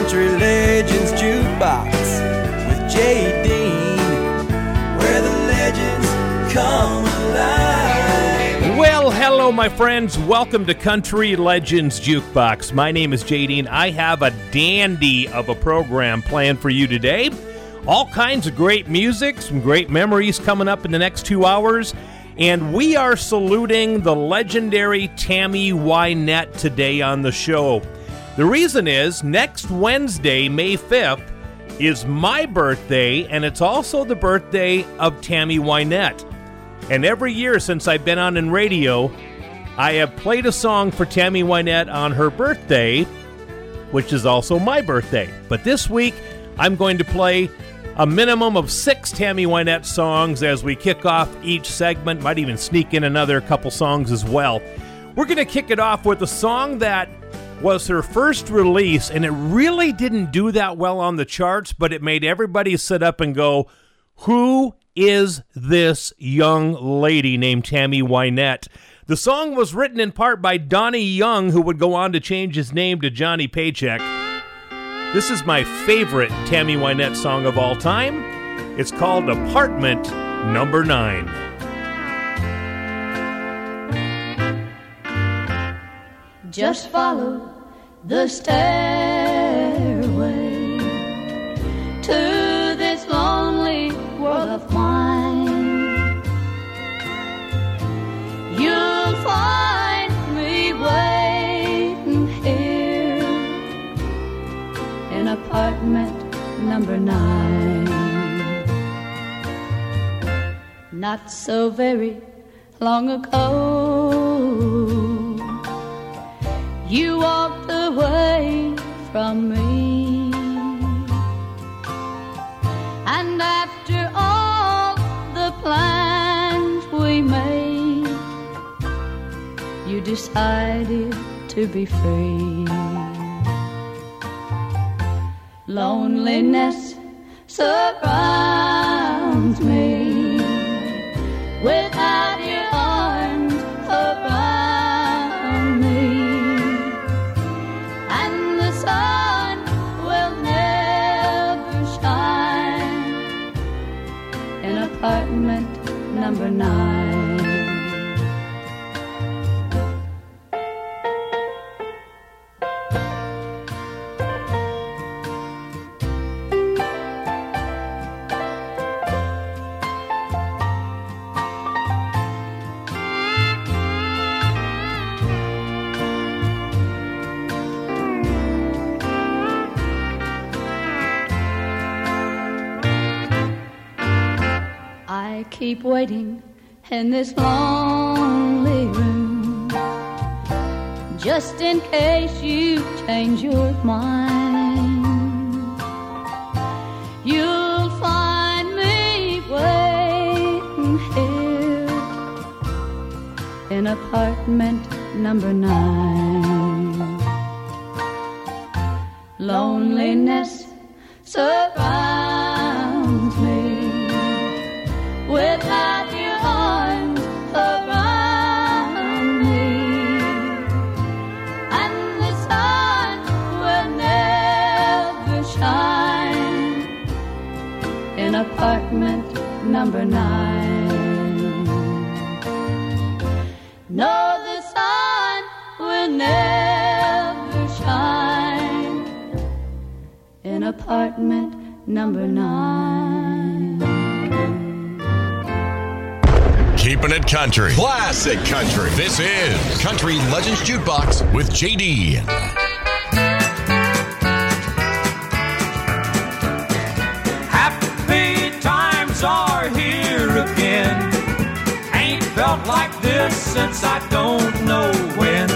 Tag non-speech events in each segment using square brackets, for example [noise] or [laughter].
Country Legends Jukebox with Jay Dean, where the legends come alive. Well, hello, my friends. Welcome to Country Legends Jukebox. My name is Jay Dean. I have a dandy of a program planned for you today. All kinds of great music, some great memories coming up in the next two hours. And we are saluting the legendary Tammy Wynette today on the show. The reason is next Wednesday, May 5th, is my birthday, and it's also the birthday of Tammy Wynette. And every year since I've been on in radio, I have played a song for Tammy Wynette on her birthday, which is also my birthday. But this week, I'm going to play a minimum of six Tammy Wynette songs as we kick off each segment. Might even sneak in another couple songs as well. We're going to kick it off with a song that was her first release, and it really didn't do that well on the charts, but it made everybody sit up and go, Who is this young lady named Tammy Wynette? The song was written in part by Donnie Young, who would go on to change his name to Johnny Paycheck. This is my favorite Tammy Wynette song of all time. It's called Apartment Number Nine. Just follow the stairway to this lonely world of mine. You'll find me waiting here in apartment number nine. Not so very long ago. You walked away from me. And after all the plans we made, you decided to be free. Loneliness surrounds me without your apartment number nine. I keep waiting in this lonely room just in case you change your mind. You'll find me waiting here in apartment number nine. Loneliness surrounds apartment number nine. No, the sun will never shine in apartment number nine. Keeping it country. Classic country. This is Country Legends Jukebox with JD. Times are here again. Ain't felt like this since I don't know when.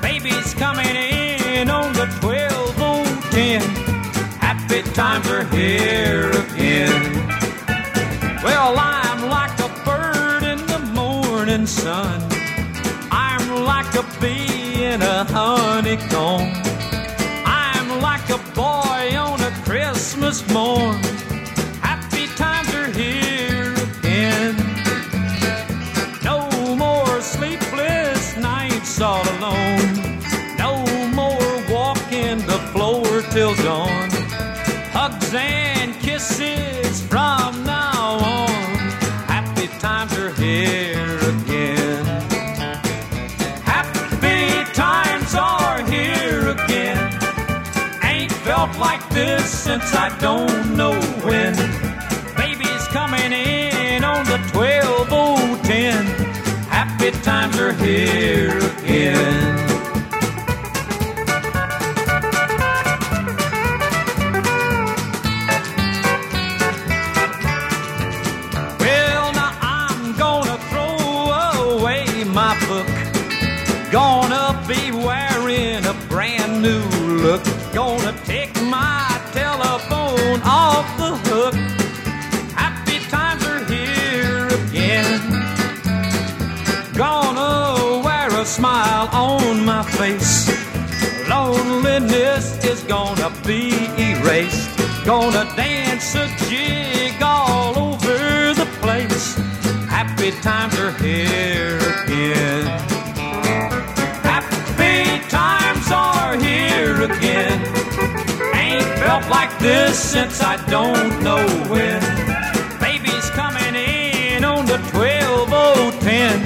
Baby's coming in on the 1210. Happy times are here again. Well, I'm like a bird in the morning sun. I'm like a bee in a honeycomb. I'm like a boy on a Christmas morn. Since I don't know when. Baby's coming in on the 12010. Happy times are here again. This since I don't know when. Baby's coming in on the 12010.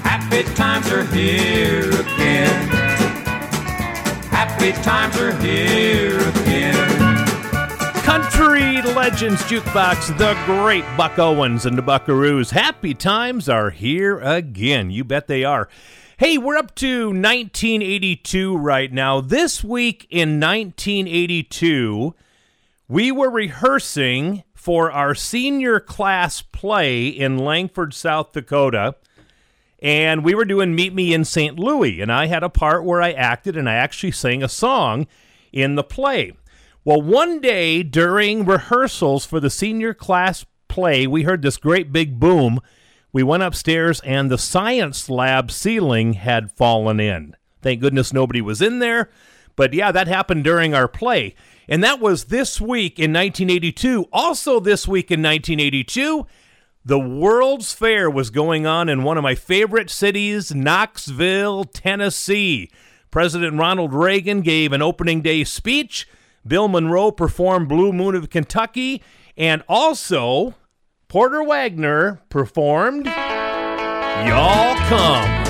Happy times are here again. Happy times are here again. Country Legends Jukebox, the great Buck Owens and the Buckaroos. Happy times are here again. You bet they are. Hey, we're up to 1982 right now. This week in 1982, we were rehearsing for our senior class play in Langford, South Dakota. And we were doing Meet Me in St. Louis. And I had a part where I acted and I actually sang a song in the play. Well, one day during rehearsals for the senior class play, we heard this great big boom. We went upstairs and the science lab ceiling had fallen in. Thank goodness nobody was in there. But yeah, that happened during our play. And that was this week in 1982. Also, this week in 1982, the World's Fair was going on in one of my favorite cities, Knoxville, Tennessee. President Ronald Reagan gave an opening day speech. Bill Monroe performed Blue Moon of Kentucky. And also, Porter Wagoner performed Y'all Come.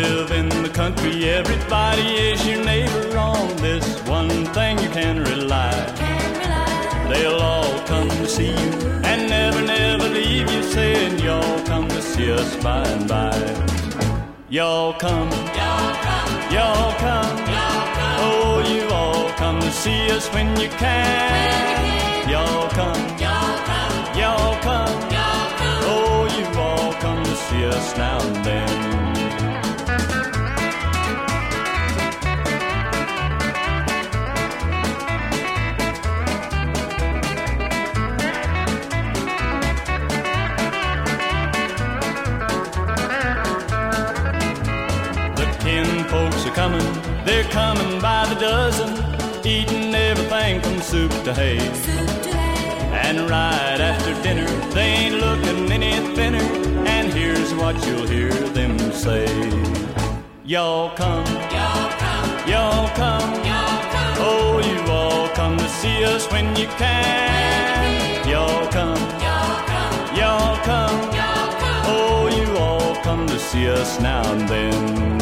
Live in the country, everybody is your neighbor. On this one thing you can rely. They'll all come to see you and never, never leave you, saying, Y'all come to see us by and by. Y'all come, y'all come, y'all come, oh, you all come to see us when you can. Y'all come, y'all come, y'all come, oh, you all come to see us now and then. They're coming by the dozen, eating everything from soup to hay. And right after dinner, they ain't looking any thinner. And here's what you'll hear them say: Y'all come, y'all come, y'all come, y'all come. Oh, you all come to see us when you can. Y'all come, y'all come, y'all come, y'all come. Oh, you all come to see us now and then.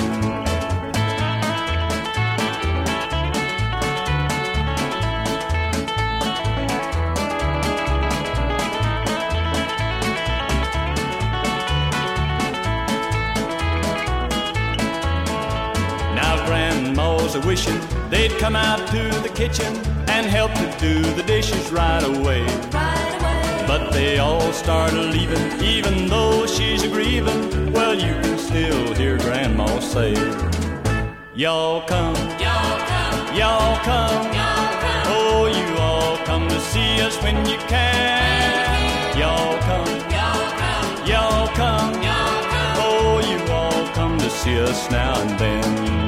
Grandmas are wishing they'd come out to the kitchen and help to do the dishes right away. But they all started leaving, even though she's a grieving. Well, you can still hear grandma say, Y'all come, y'all come, y'all come, Oh, you all come to see us when you can. Y'all come, y'all come, y'all come, Oh, you all come to see us now and then.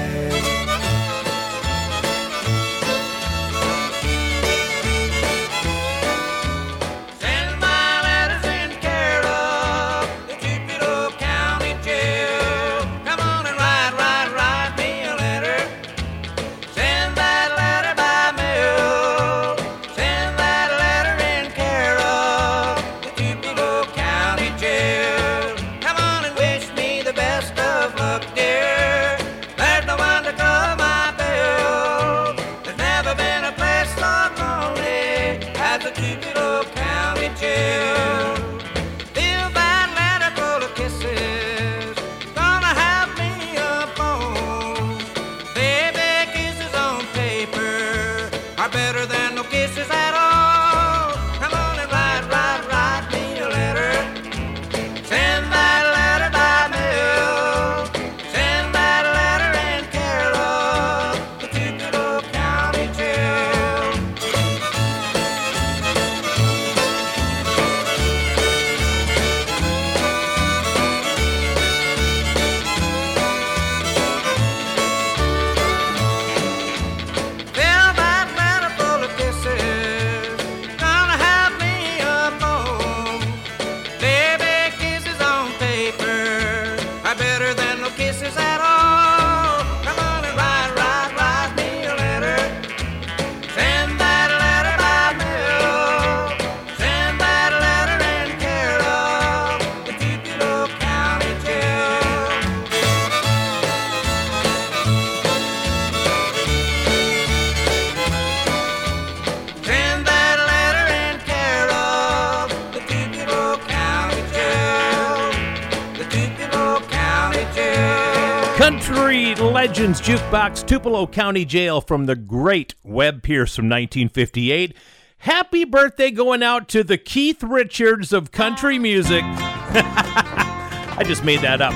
Fox Tupelo County Jail from the great Webb Pierce from 1958. Happy birthday going out to the Keith Richards of country music. [laughs] I just made that up.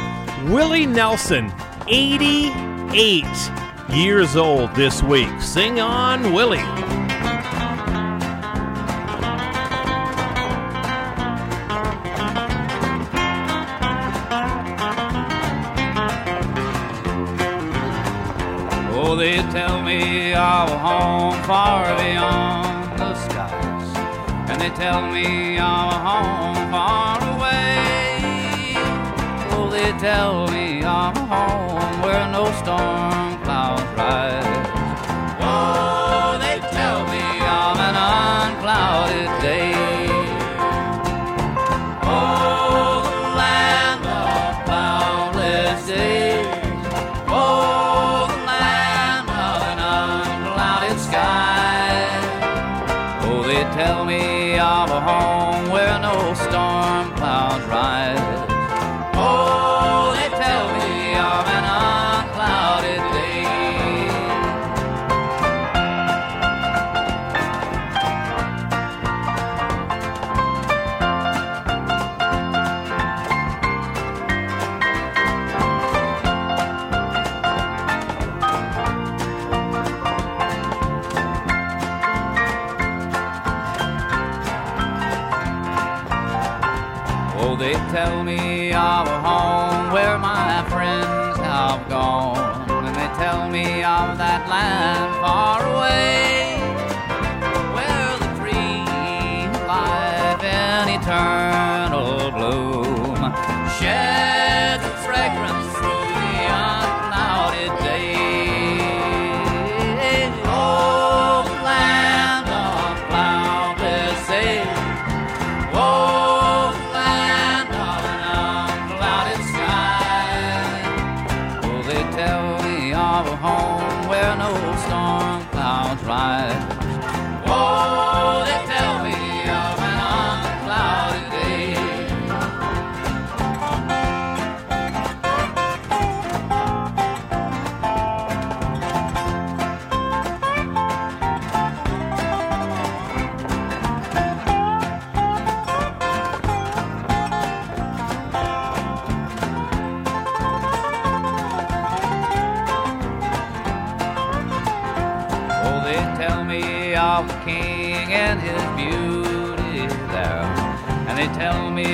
Willie Nelson, 88 years old this week. Sing on, Willie. they tell me I'm home far beyond the skies, and they tell me I'm home far away. Oh, they tell me I'm home where no storm.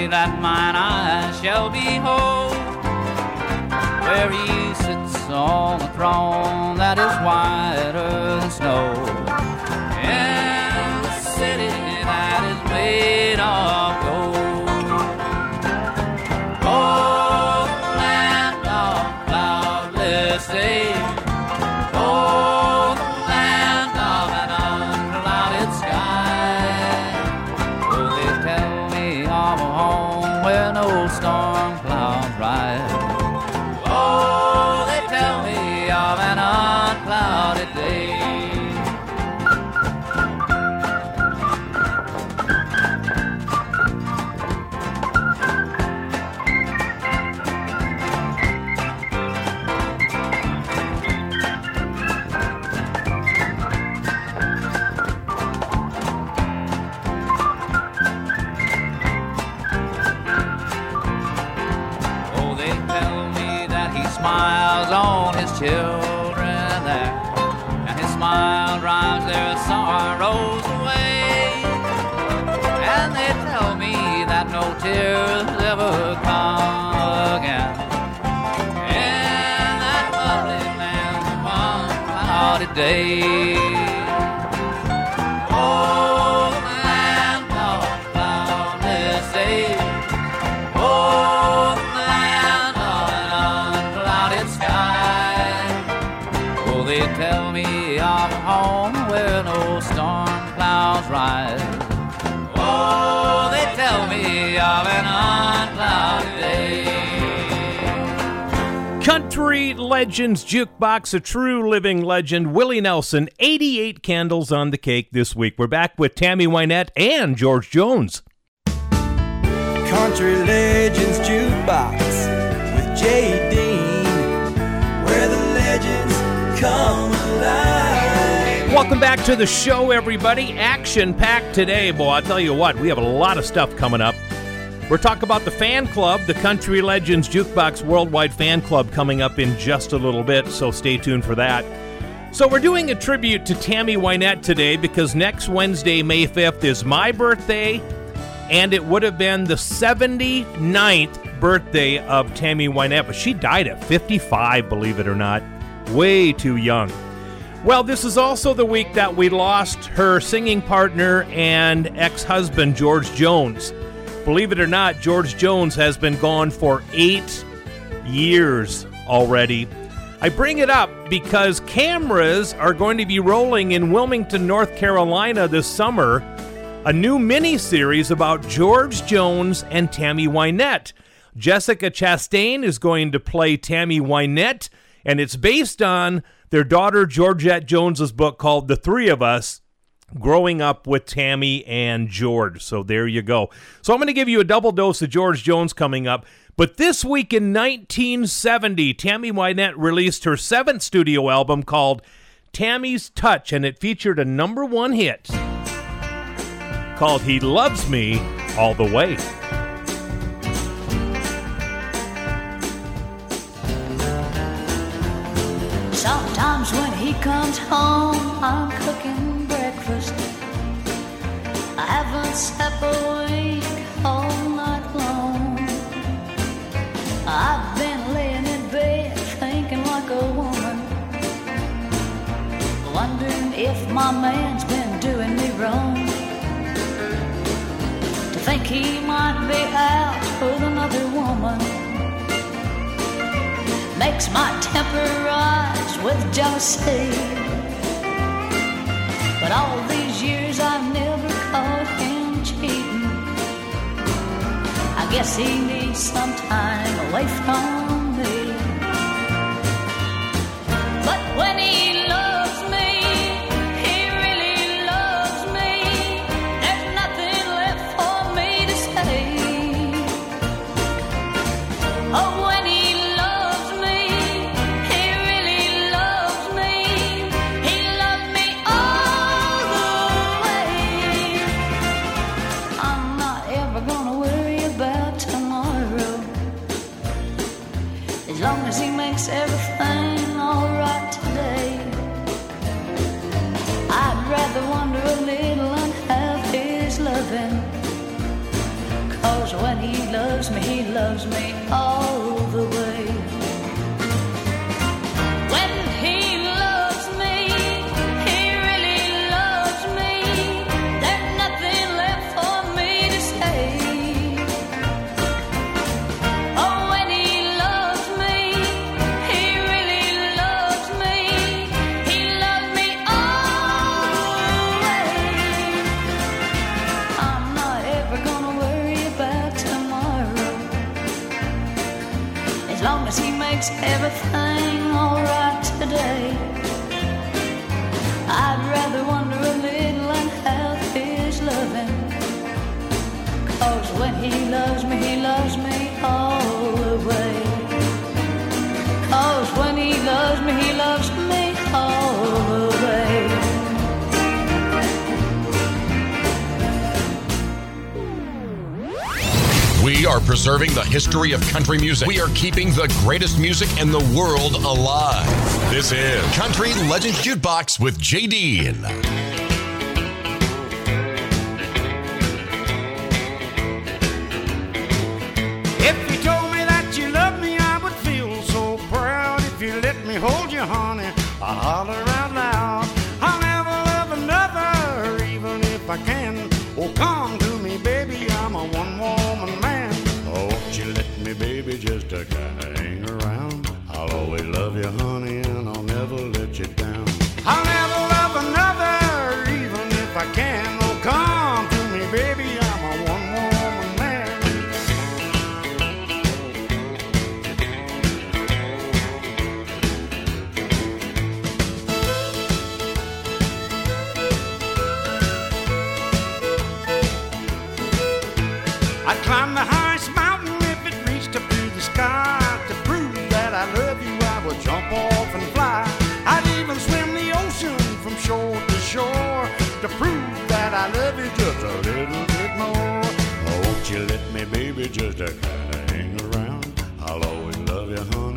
That mine eyes shall behold where he sits on the throne that is whiter Legends Jukebox, a true living legend, Willie Nelson, 88 candles on the cake this week. We're back with Tammy Wynette and George Jones. Country Legends Jukebox with Jay Dean, where the legends come alive. Welcome back to the show, everybody. Action packed today, boy. I'll tell you what, we have a lot of stuff coming up. We're talking about the fan club, the Country Legends Jukebox Worldwide Fan Club, coming up in just a little bit, so stay tuned for that. So, we're doing a tribute to Tammy Wynette today because next Wednesday, May 5th, is my birthday, and it would have been the 79th birthday of Tammy Wynette, but she died at 55, believe it or not. Way too young. Well, this is also the week that we lost her singing partner and ex husband, George Jones. Believe it or not, George Jones has been gone for eight years already. I bring it up because cameras are going to be rolling in Wilmington, North Carolina this summer. A new mini series about George Jones and Tammy Wynette. Jessica Chastain is going to play Tammy Wynette, and it's based on their daughter Georgette Jones's book called The Three of Us growing up with Tammy and George. So there you go. So I'm going to give you a double dose of George Jones coming up. But this week in 1970, Tammy Wynette released her seventh studio album called Tammy's Touch, and it featured a number one hit called He Loves Me All the Way. Sometimes when he comes home, I'm cooking breakfast. I haven't slept a week all night long. I've been laying in bed thinking like a woman, wondering if my man's been doing me wrong. To think he might be out with another woman makes my temper rise with jealousy. But all these years I've never caught him cheating. I guess he needs some time away from me. preserving the history of country music. We are keeping the greatest music in the world alive. This is Country Legend Jukebox with J.D. me, baby, just to kind of hang around. I'll always love you, honey.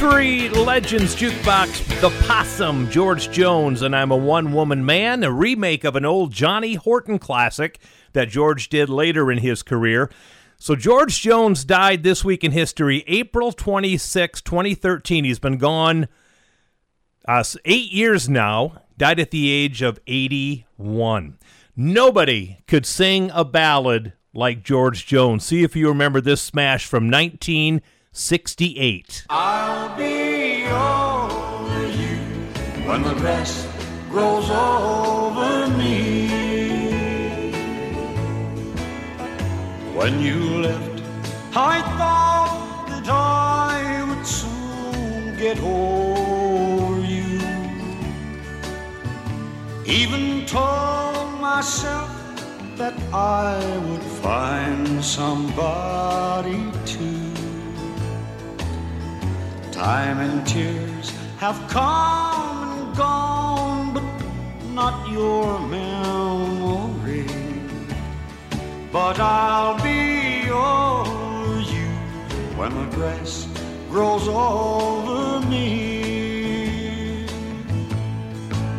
Country Legends Jukebox, The Possum, George Jones, and I'm a One Woman Man, a remake of an old Johnny Horton classic that George did later in his career. So, George Jones died this week in history, April 26, 2013. He's been gone uh, eight years now, died at the age of 81. Nobody could sing a ballad like George Jones. See if you remember this smash from 19- 68. I'll be over you when the grass grows over me. When you left, I thought that I would soon get over you. Even told myself that I would find somebody. Time and tears have come and gone, but not your memory. But I'll be over you when the grass grows over me.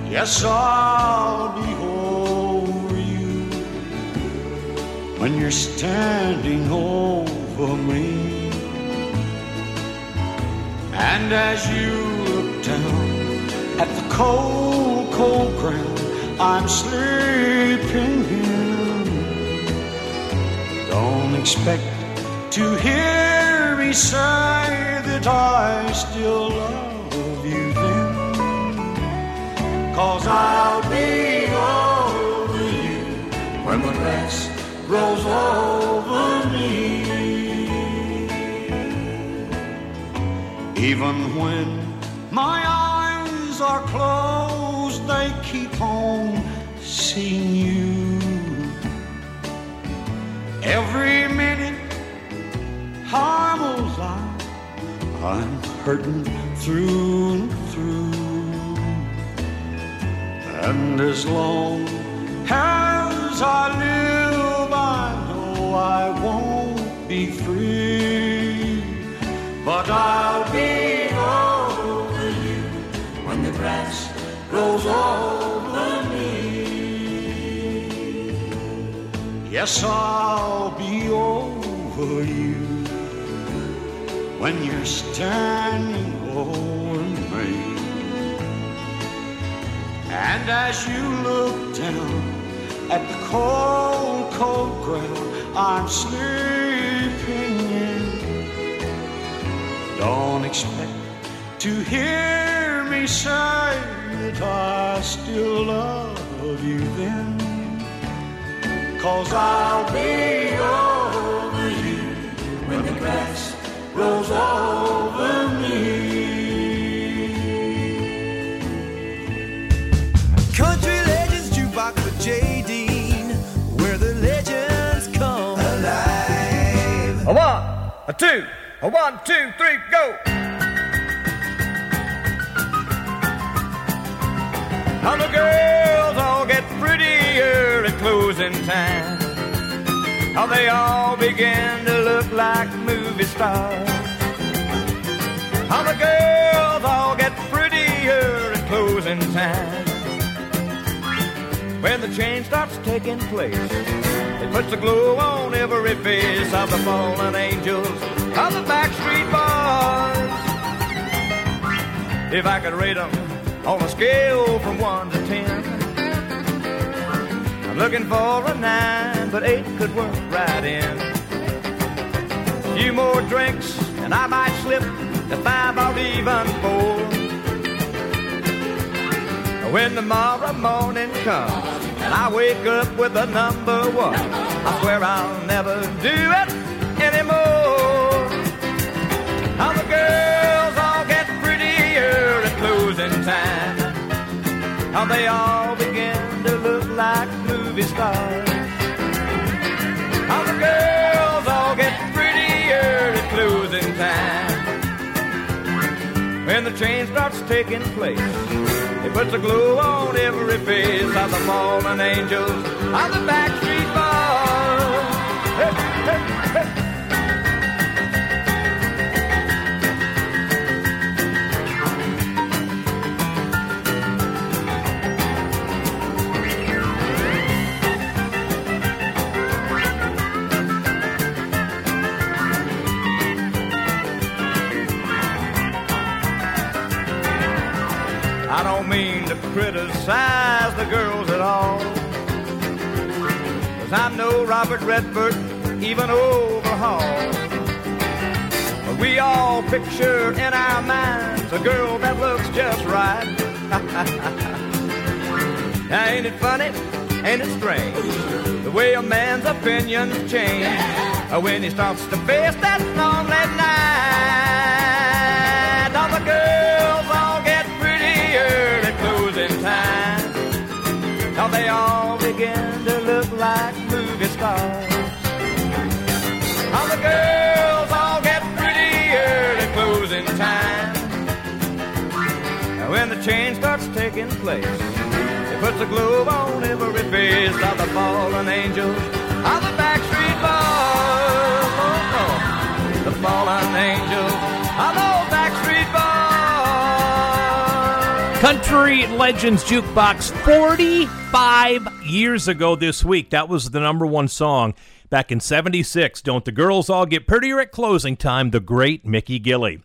Yes, I'll be over you when you're standing over me. And as you look down at the cold, cold ground, I'm sleeping here. Don't expect to hear me say that I still love you then. Cause I'll be over you when the grass grows over me. Even when my eyes are closed, they keep on seeing you. Every minute goes on, I'm hurting through and through. And as long as I live, I know I won't be free. But I'll Yes, I'll be over you when you're standing over me. And as you look down at the cold, cold ground I'm sleeping in, don't expect to hear me say that I still love you then. Cause I'll be over you when the grass grows over me. Country Legends Jukebox with Jay Dean, where the legends come alive. A one, a two, a one, two, three, go. How the girls all get prettier closing time. How they all begin to look like movie stars. How the girls all get prettier at closing time. When the change starts taking place, it puts a glow on every face of the fallen angels of the backstreet boys. If I could rate them on a scale from one to ten, I'm looking for a nine, but eight could work right in. A few more drinks, and I might slip to five or even four. When tomorrow morning comes and I wake up with a number one, I swear I'll never do it anymore. How the girls all get prettier at closing time. How they all begin to look like movie stars. How the girls all get prettier at closing time. When the change starts taking place, it puts a glow on every face of the fallen angels of the backstreet boys. Hey, hey, hey. Mean to criticize the girls at all. Cause I'm no Robert Redford, even overhaul. But we all picture in our minds a girl that looks just right. [laughs] now ain't it funny? Ain't it strange? The way a man's opinions change when he starts to face that lonely night. Like movie stars. All the girls all get prettier at closing time. Now when the change starts taking place, it puts a globe on every face of the fallen angels of the backstreet boys. Oh, oh, the fallen angels of the Country Legends Jukebox 45 years ago this week. That was the number one song back in 76. Don't the girls all get prettier at closing time? The great Mickey Gilley.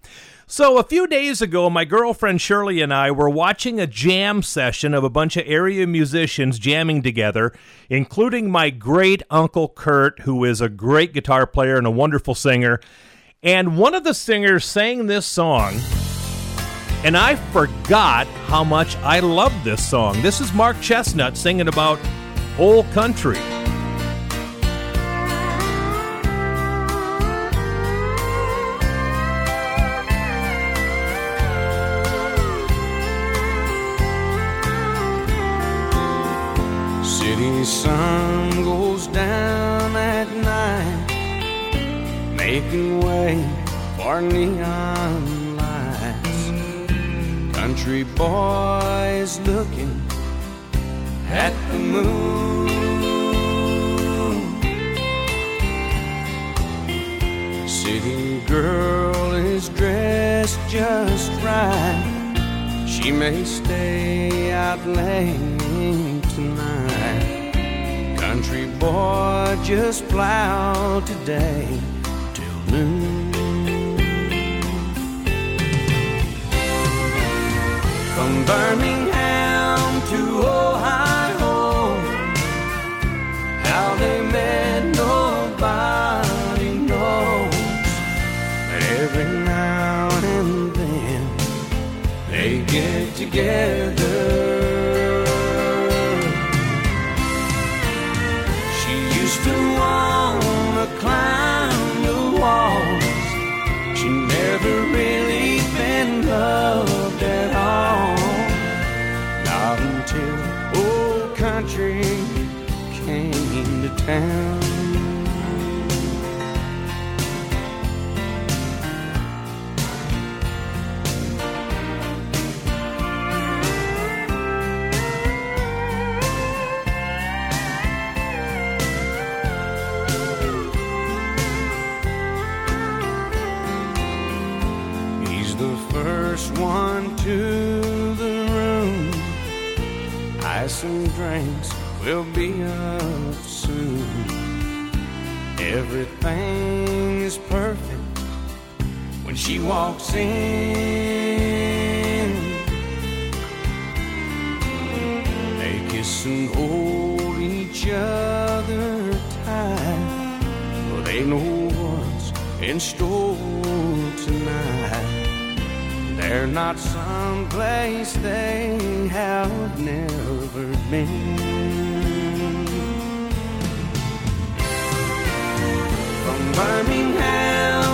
So, a few days ago, my girlfriend Shirley and I were watching a jam session of a bunch of area musicians jamming together, including my great uncle Kurt, who is a great guitar player and a wonderful singer. And one of the singers sang this song, and I forgot how much I love this song. This is Mark Chesnutt singing about Old Country. City sun goes down at night, making way for neon. Country boys looking at the moon. City girl is dressed just right. She may stay out late tonight. Country boy just plow today till noon. From Birmingham to Ohio, how they met nobody knows. But every now and then they get together. Town. He's the first one to the room. Ice and drinks will be up. Everything is perfect when she walks in. They kiss and hold each other tight. Well, they know what's in store tonight. They're not someplace they have never been. Birmingham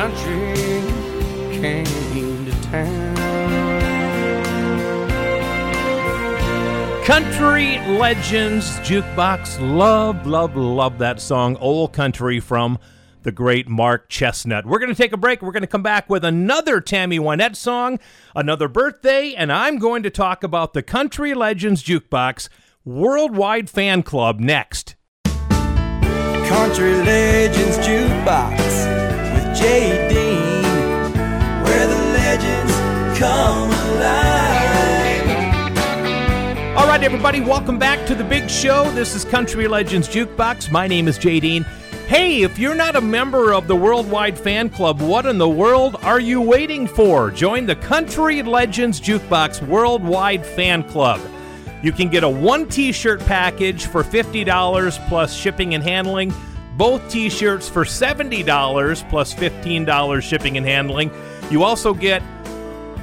country came to town. Country Legends Jukebox. Love, love, love that song, Old Country from the great Mark Chesnutt. We're going to take a break. We're going to come back with another Tammy Wynette song, another birthday, and I'm going to talk about the Country Legends Jukebox Worldwide Fan Club next. Country Legends Jukebox Jay Dean, where the legends come alive. All right, everybody, welcome back to the big show. This is Country Legends Jukebox. My name is Jay Dean. Hey, if you're not a member of the Worldwide Fan Club, what in the world are you waiting for? Join the Country Legends Jukebox Worldwide Fan Club. You can get a one t shirt package for $50 plus shipping and handling, both t shirts for $70 plus $15 shipping and handling. You also get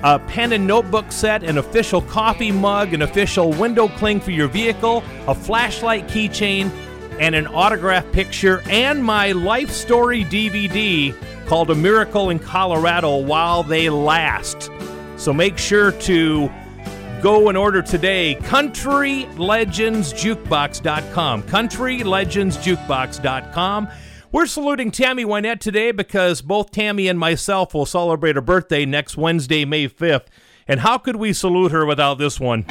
a pen and notebook set, an official coffee mug, an official window cling for your vehicle, a flashlight keychain, and an autograph picture, and my life story DVD called A Miracle in Colorado While They Last. So make sure to Go and order today. CountryLegendsJukebox.com. CountryLegendsJukebox.com. We're saluting Tammy Wynette today because both Tammy and myself will celebrate her birthday next Wednesday, May 5th. And how could we salute her without this one?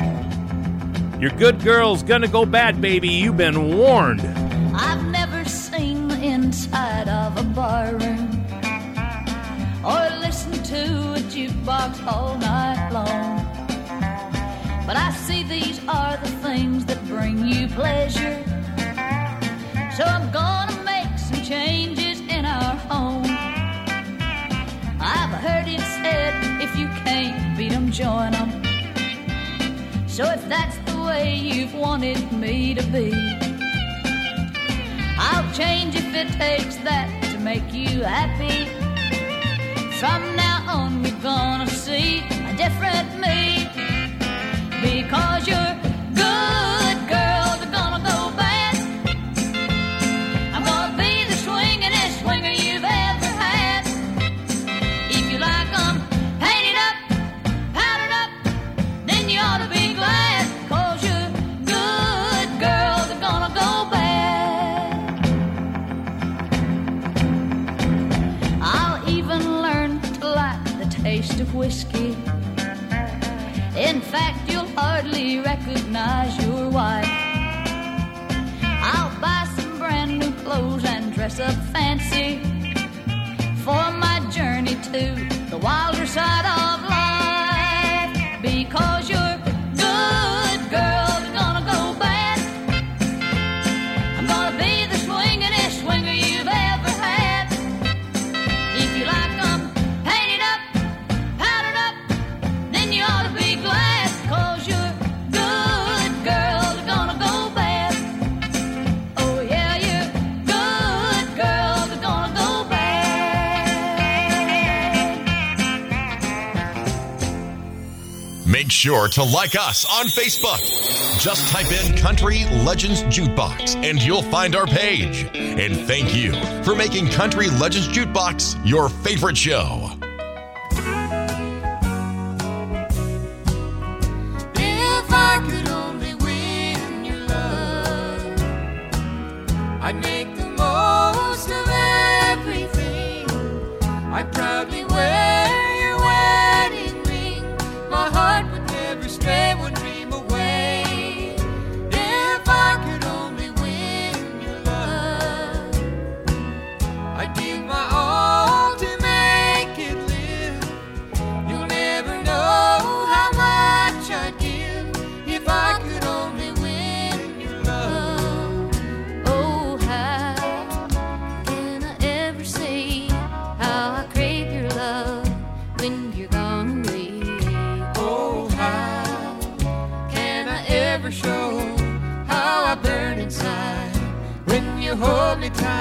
Your good girl's gonna go bad, baby. You've been warned. I've never seen the inside of a barroom or listened to a jukebox all night these are the things that bring you pleasure. So I'm gonna make some changes in our home. I've heard it said if you can't beat 'em, join 'em. So if that's the way you've wanted me to be, I'll change if it takes that to make you happy. From now on, you're gonna see a different me. Because you're hardly recognize your wife. I'll buy some brand new clothes and dress up fancy for my journey to the wilder side of life. Sure to like us on Facebook. Just type in Country Legends Jukebox and you'll find our page. And thank you for making Country Legends Jukebox your favorite show. When you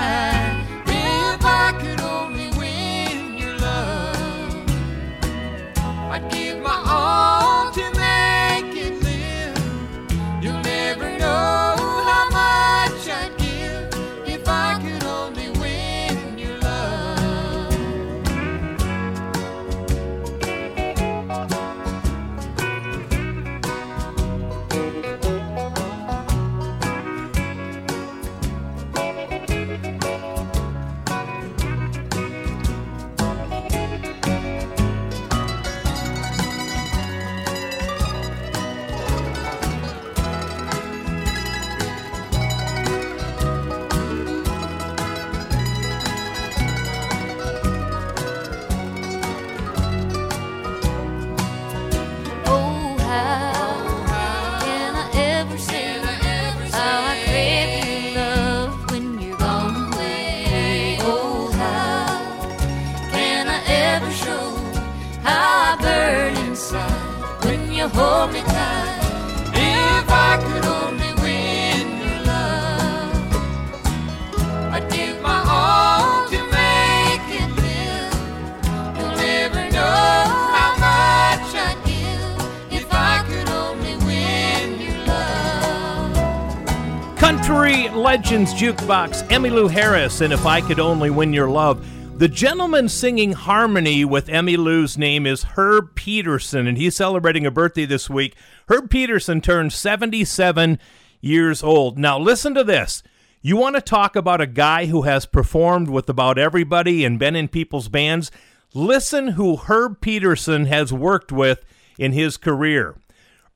Legends Jukebox, Emmylou Harris, and If I Could Only Win Your Love. The gentleman singing harmony with Emmylou's name is Herb Pedersen, and he's celebrating a birthday this week. Herb Pedersen turned 77 years old. Now, listen to this. You want to talk about a guy who has performed with about everybody and been in people's bands? Listen who Herb Pedersen has worked with in his career.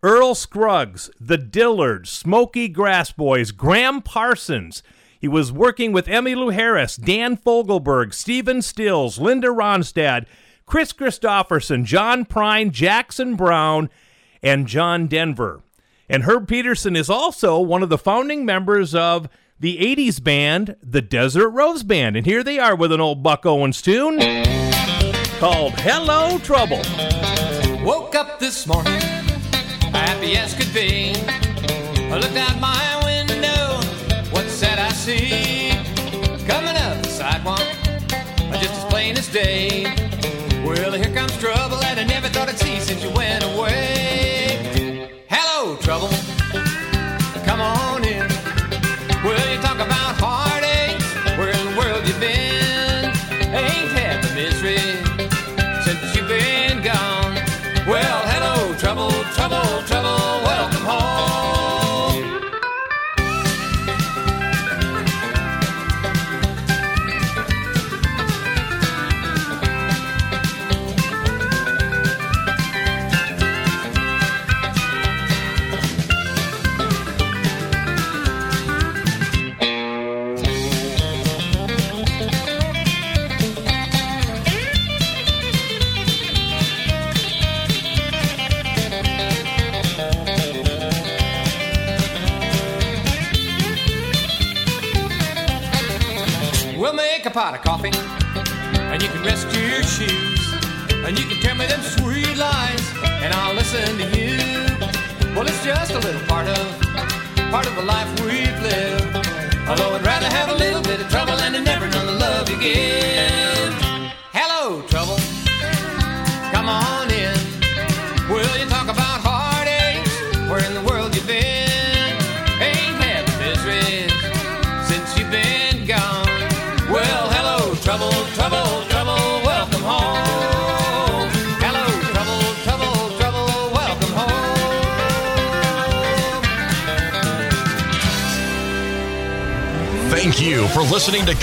Earl Scruggs, The Dillards, Smoky Grass Boys, Gram Parsons. He was working with Emmylou Harris, Dan Fogelberg, Stephen Stills, Linda Ronstadt, Kris Kristofferson, John Prine, Jackson Browne, and John Denver. And Herb Pedersen is also one of the founding members of the 80s band, the Desert Rose Band. And here they are with an old Buck Owens tune called Hello Trouble. Woke up this morning, happy as could be. I looked out my window, what's that I see? Coming up the sidewalk, just as plain as day. Well, here comes trouble, and I never thought I'd see since you went away. Hello, trouble.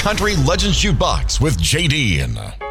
Country Legends Jukebox with JD.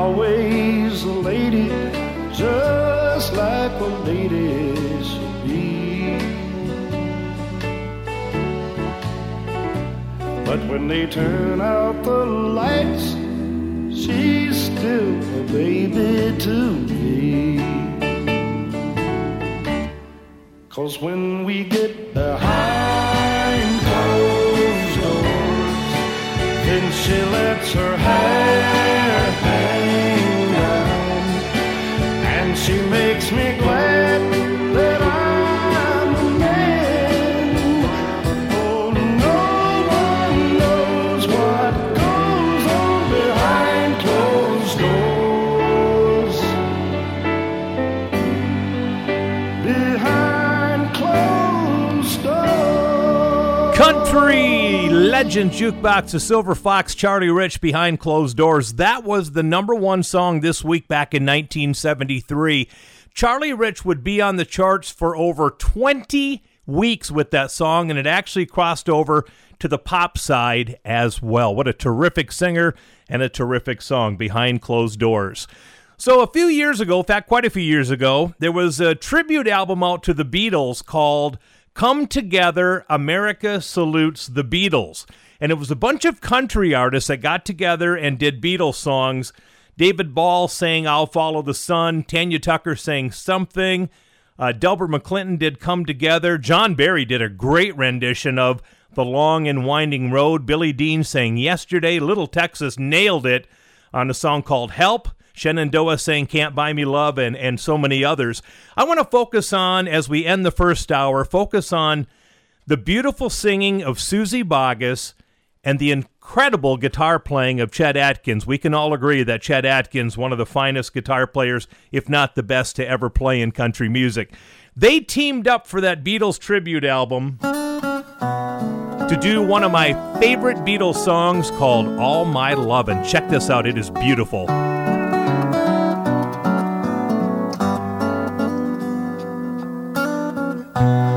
Always a lady, just like a lady should be. But when they turn out the lights, she's still a baby to me. Cause when we get behind closed doors, then she lets her hair Legend Jukebox, the Silver Fox, Charlie Rich behind closed doors. That was the number one song this week back in 1973. Charlie Rich would be on the charts for over 20 weeks with that song, and it actually crossed over to the pop side as well. What a terrific singer and a terrific song, Behind Closed Doors. So, a few years ago, in fact, quite a few years ago, there was a tribute album out to the Beatles called Come Together America Salutes the Beatles. And it was a bunch of country artists that got together and did Beatles songs. David Ball sang I'll Follow the Sun, Tanya Tucker sang Something. Uh, Delbert McClinton did Come Together. John Berry did a great rendition of The Long and Winding Road. Billy Dean sang Yesterday. Little Texas nailed it on a song called Help. Shenandoah saying Can't Buy Me Love, and, and so many others. I want to focus on, as we end the first hour, focus on the beautiful singing of Suzy Bogguss and the incredible guitar playing of Chet Atkins. We can all agree that Chet Atkins, one of the finest guitar players, if not the best to ever play in country music. They teamed up for that Beatles tribute album to do one of my favorite Beatles songs called All My Lovin'. Check this out, it is beautiful. Close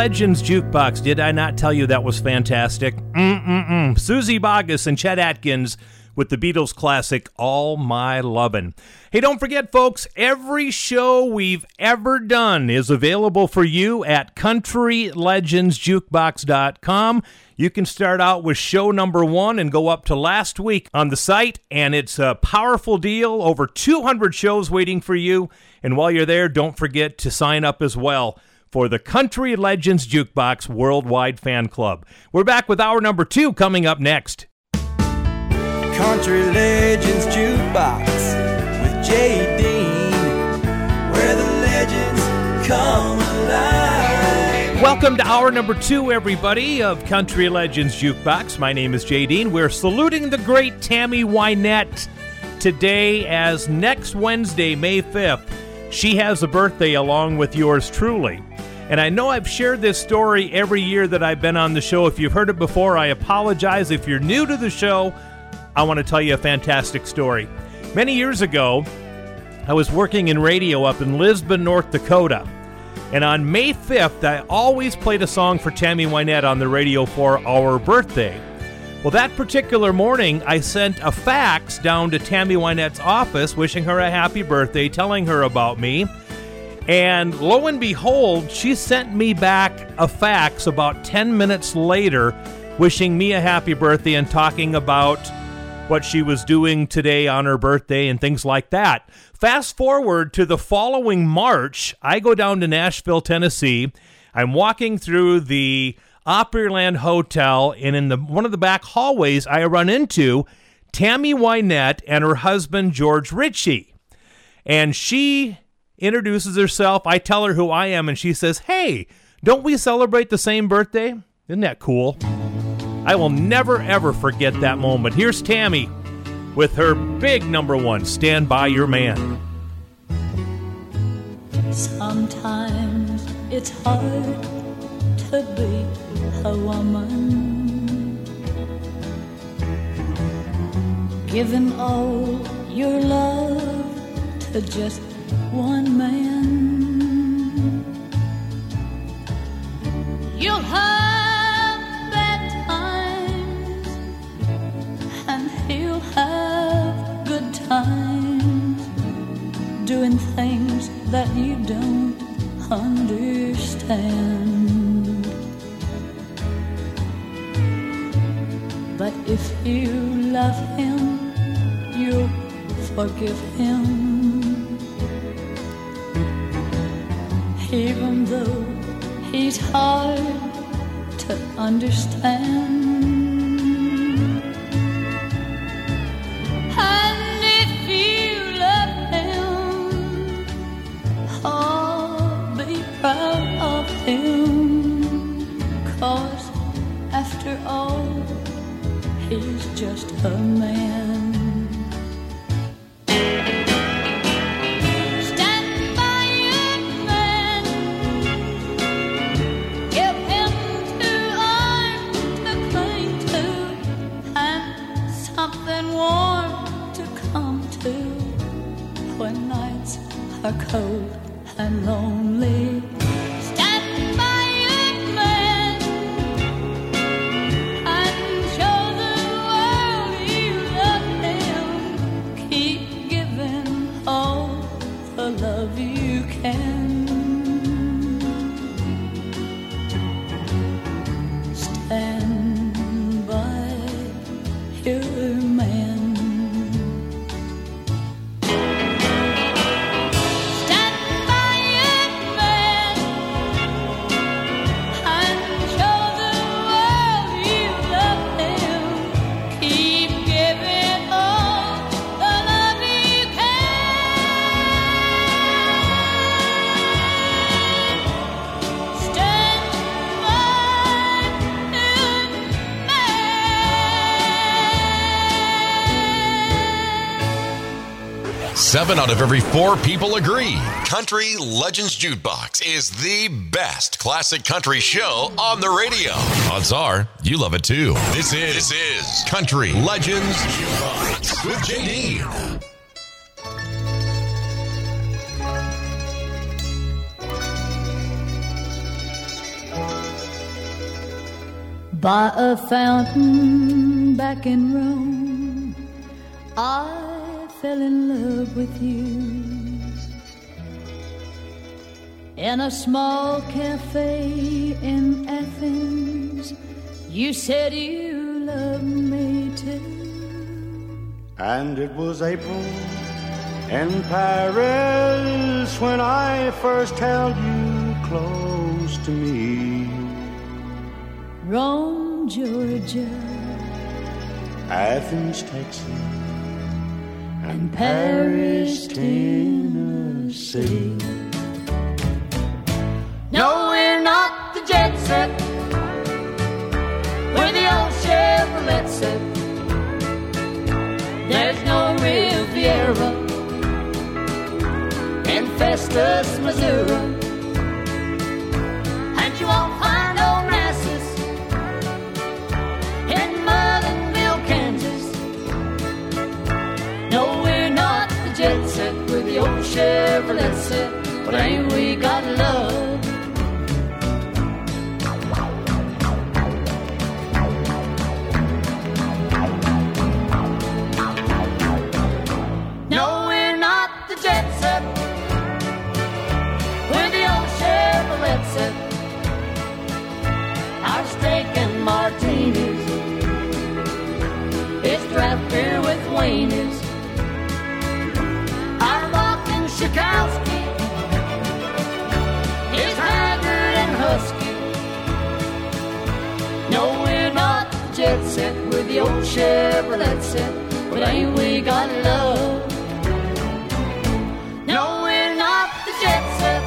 Legends Jukebox. Did I not tell you that was fantastic? Mm-mm-mm. Suzy Bogguss and Chet Atkins with the Beatles classic All My Lovin'. Hey, don't forget, folks, every show we've ever done is available for you at countrylegendsjukebox.com. You can start out with show number one and go up to last week on the site, and it's a powerful deal. Over 200 shows waiting for you. And while you're there, don't forget to sign up as well for the Country Legends Jukebox Worldwide Fan Club. We're back with hour number two coming up next. Country Legends Jukebox with Jay Dean, where the legends come alive. Welcome to hour number two, everybody, of Country Legends Jukebox. My name is Jay Dean. We're saluting the great Tammy Wynette today as next Wednesday, May 5th, she has a birthday along with yours truly. And I know I've shared this story every year that I've been on the show. If you've heard it before, I apologize. If you're new to the show, I want to tell you a fantastic story. Many years ago, I was working in radio up in Lisbon, North Dakota. And on May 5th, I always played a song for Tammy Wynette on the radio for our birthday. Well, that particular morning, I sent a fax down to Tammy Wynette's office wishing her a happy birthday, telling her about me. And lo and behold, she sent me back a fax about 10 minutes later, wishing me a happy birthday and talking about what she was doing today on her birthday and things like that. Fast forward to the following March, I go down to Nashville, Tennessee. I'm walking through the Opryland Hotel, and in the one of the back hallways, I run into Tammy Wynette and her husband George Richey. And she introduces herself. I tell her who I am, and she says, Hey, don't we celebrate the same birthday? Isn't that cool? I will never ever forget that moment. Here's Tammy with her big number one, Stand By Your Man. Sometimes it's hard to be a woman. Giving all your love to just one man. You'll have bad times, and he'll have good times, doing things that you don't understand. But if you love him, you'll forgive him. Even though he's hard to understand. And if you love him, oh, be proud of him. Cause after all, he's just a man. Are cold and lonely. seven out of every four people agree. Country Legends Jukebox is the best classic country show on the radio. Odds are you love it too. This is, this is Country Legends Jukebox with JD. By a fountain back in Rome, I fell in love with you. In a small cafe in Athens, you said you loved me too. And it was April in Paris when I first held you close to me. Rome, Georgia, Athens, Texas, and Paris, Tennessee. No, we're not the jet set. We're the old Chevrolet set. There's no Riviera in Festus, Missouri. Chevrolet set. But ain't we got love? No, we're not the jet. We're the old Chevrolet. Our steak martinis is draft beer with weenies. Jet set. We're the old Chevrolet set. But ain't we got love? No, we're not the jet set.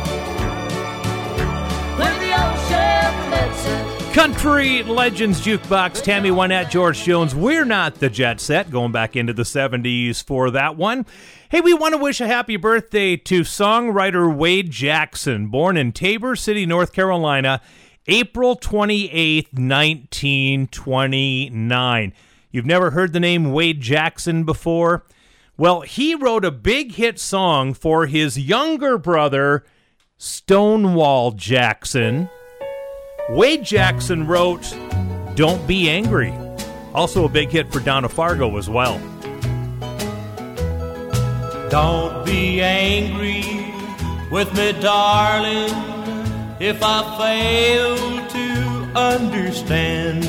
We're the old Chevrolet set. Country Legends Jukebox, Tammy Wynette, George Jones. We're not the jet set, going back into the 70s for that one. Hey, we want to wish a happy birthday to songwriter Wade Jackson, born in Tabor City, North Carolina, April 28th, 1929. You've never heard the name Wade Jackson before? Well, he wrote a big hit song for his younger brother, Stonewall Jackson. Wade Jackson wrote Don't Be Angry. Also a big hit for Donna Fargo as well. Don't be angry with me, darling, if I fail to understand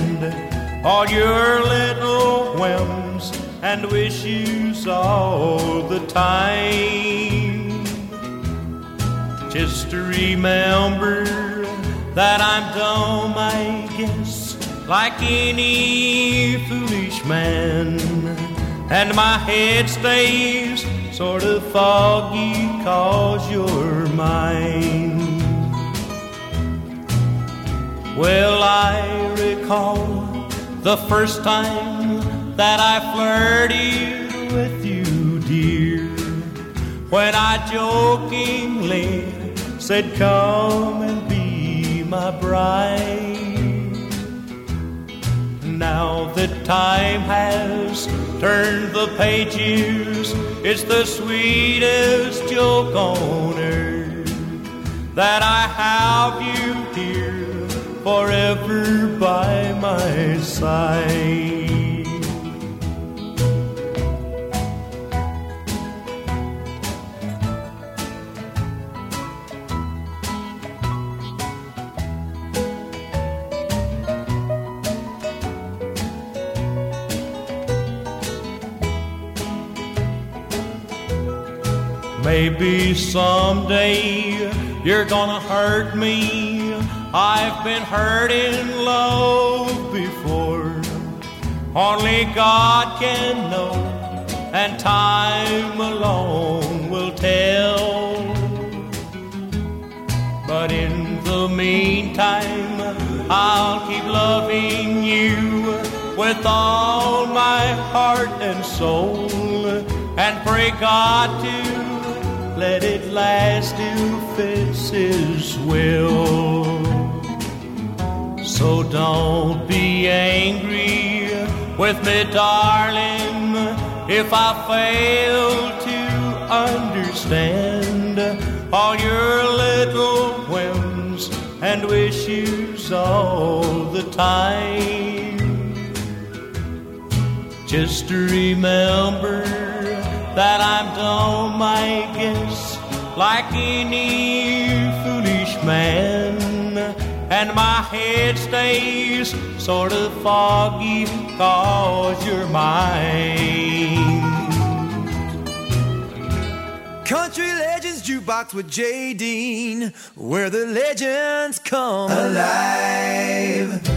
all your little whims and wishes all the time. Just remember that I'm dumb, I guess, like any foolish man. And my head stays sort of foggy cause you're mine. Well, I recall the first time that I flirted with you, dear, when I jokingly said, Come and be my bride. Now that time has turned the pages, it's the sweetest joke on earth that I have you here forever by my side. Maybe someday you're gonna hurt me. I've been hurt in love before. Only God can know, and time alone will tell. But in the meantime, I'll keep loving you with all my heart and soul, and pray God to let it last if it's His will. So don't be angry with me, darling, if I fail to understand all your little whims and wish yous all the time. Just remember that I'm dumb, I guess, like any foolish man. And my head stays sort of foggy cause you're mine. Country Legends Jukebox with Jay Dean, where the legends come alive.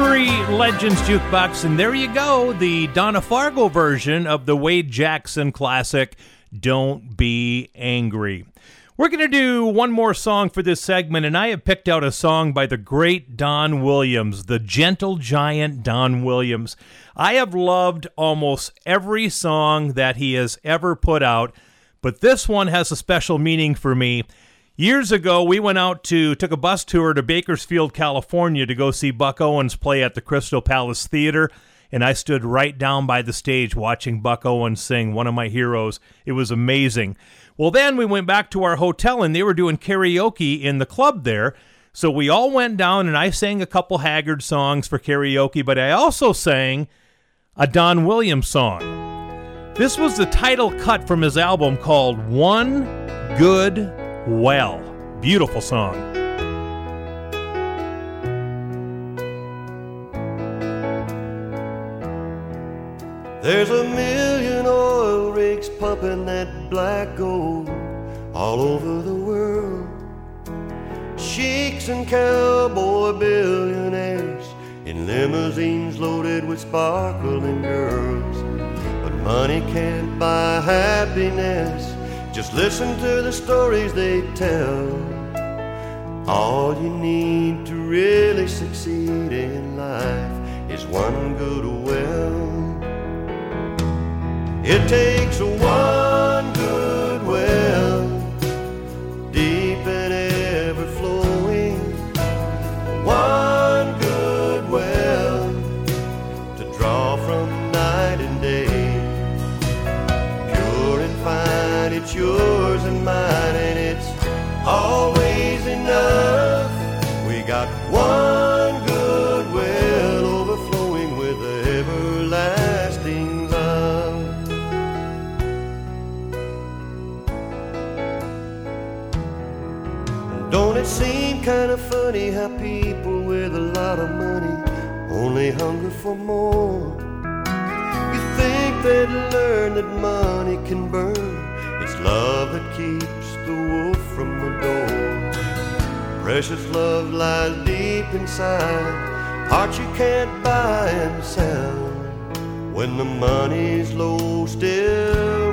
Country Legends Jukebox, and there you go, the Donna Fargo version of the Wade Jackson classic, Don't Be Angry. We're going to do one more song for this segment, and I have picked out a song by the great Don Williams, the gentle giant Don Williams. I have loved almost every song that he has ever put out, but this one has a special meaning for me. Years ago, we went out to took a bus tour to Bakersfield, California to go see Buck Owens play at the Crystal Palace Theater, and I stood right down by the stage watching Buck Owens sing, one of my heroes. It was amazing. Well, then we went back to our hotel and they were doing karaoke in the club there. So we all went down and I sang a couple Haggard songs for karaoke, but I also sang a Don Williams song. This was the title cut from his album called One Good Well. Beautiful song. There's a million oil rigs pumping that black gold all over the world. Sheiks and cowboy billionaires in limousines loaded with sparkling girls. But money can't buy happiness. Just listen to the stories they tell. All you need to really succeed in life is one good well. It takes one good well, deep and ever flowing. One it seem kind of funny how people with a lot of money only hunger for more? You think they'd learn that money can burn. It's love that keeps the wolf from the door. Precious love lies deep inside, hearts you can't buy and sell. When the money's low, still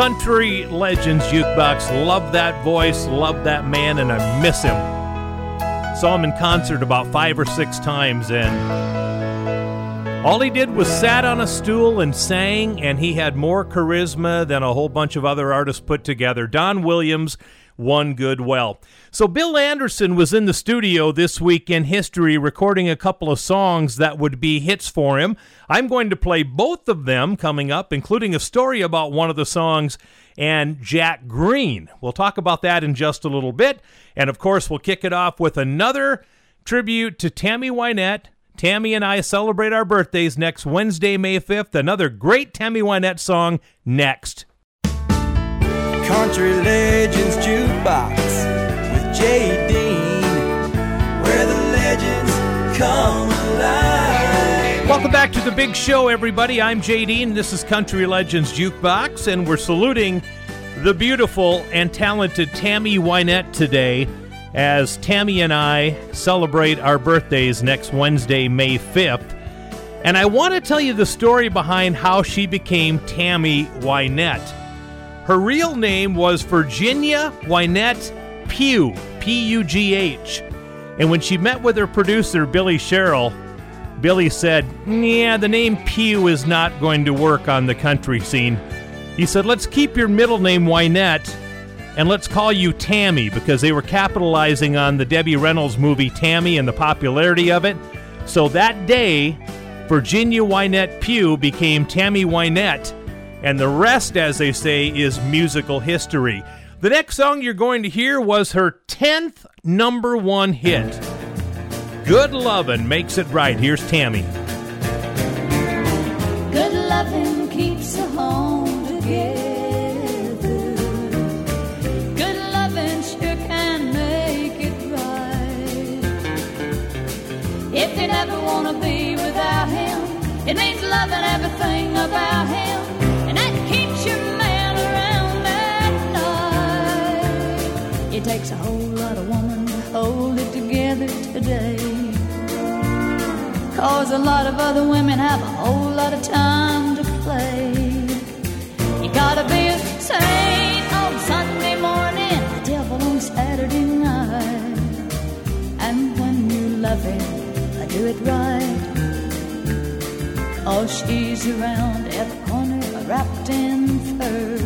Country Legends Jukebox. Love that voice, love that man, and I miss him. Saw him in concert about five or six times, and all he did was sat on a stool and sang, and he had more charisma than a whole bunch of other artists put together. Don Williams, one good well. So Bill Anderson was in the studio this week in history recording a couple of songs that would be hits for him. I'm going to play both of them coming up, including a story about one of the songs and Jack Greene. We'll talk about that in just a little bit. And of course, we'll kick it off with another tribute to Tammy Wynette. Tammy and I celebrate our birthdays next Wednesday, May 5th. Another great Tammy Wynette song next. Country Legends Jukebox with Jay Dean, where the legends come alive. Welcome back to the big show, everybody. I'm Jay Dean. This is Country Legends Jukebox, and we're saluting the beautiful and talented Tammy Wynette today as Tammy and I celebrate our birthdays next Wednesday, May 5th. And I want to tell you the story behind how she became Tammy Wynette. Her real name was Virginia Wynette Pugh, P U G H. And when she met with her producer, Billy Sherrill, Billy said, Yeah, the name Pugh is not going to work on the country scene. He said, Let's keep your middle name Wynette and let's call you Tammy because they were capitalizing on the Debbie Reynolds movie Tammy and the popularity of it. So that day, Virginia Wynette Pugh became Tammy Wynette, and the rest, as they say, is musical history. The next song you're going to hear was her 10th number one hit. Good Lovin' Makes It Right. Here's Tammy. Good loving You never want to be without him, it means loving everything about him. And that keeps your man around at night. It takes a whole lot of woman to hold it together today. Cause a lot of other women have a whole lot of time to play. You gotta be a saint on Sunday morning, a devil on Saturday night. And when you love him, do it right. Oh, she's around every corner, wrapped in fur.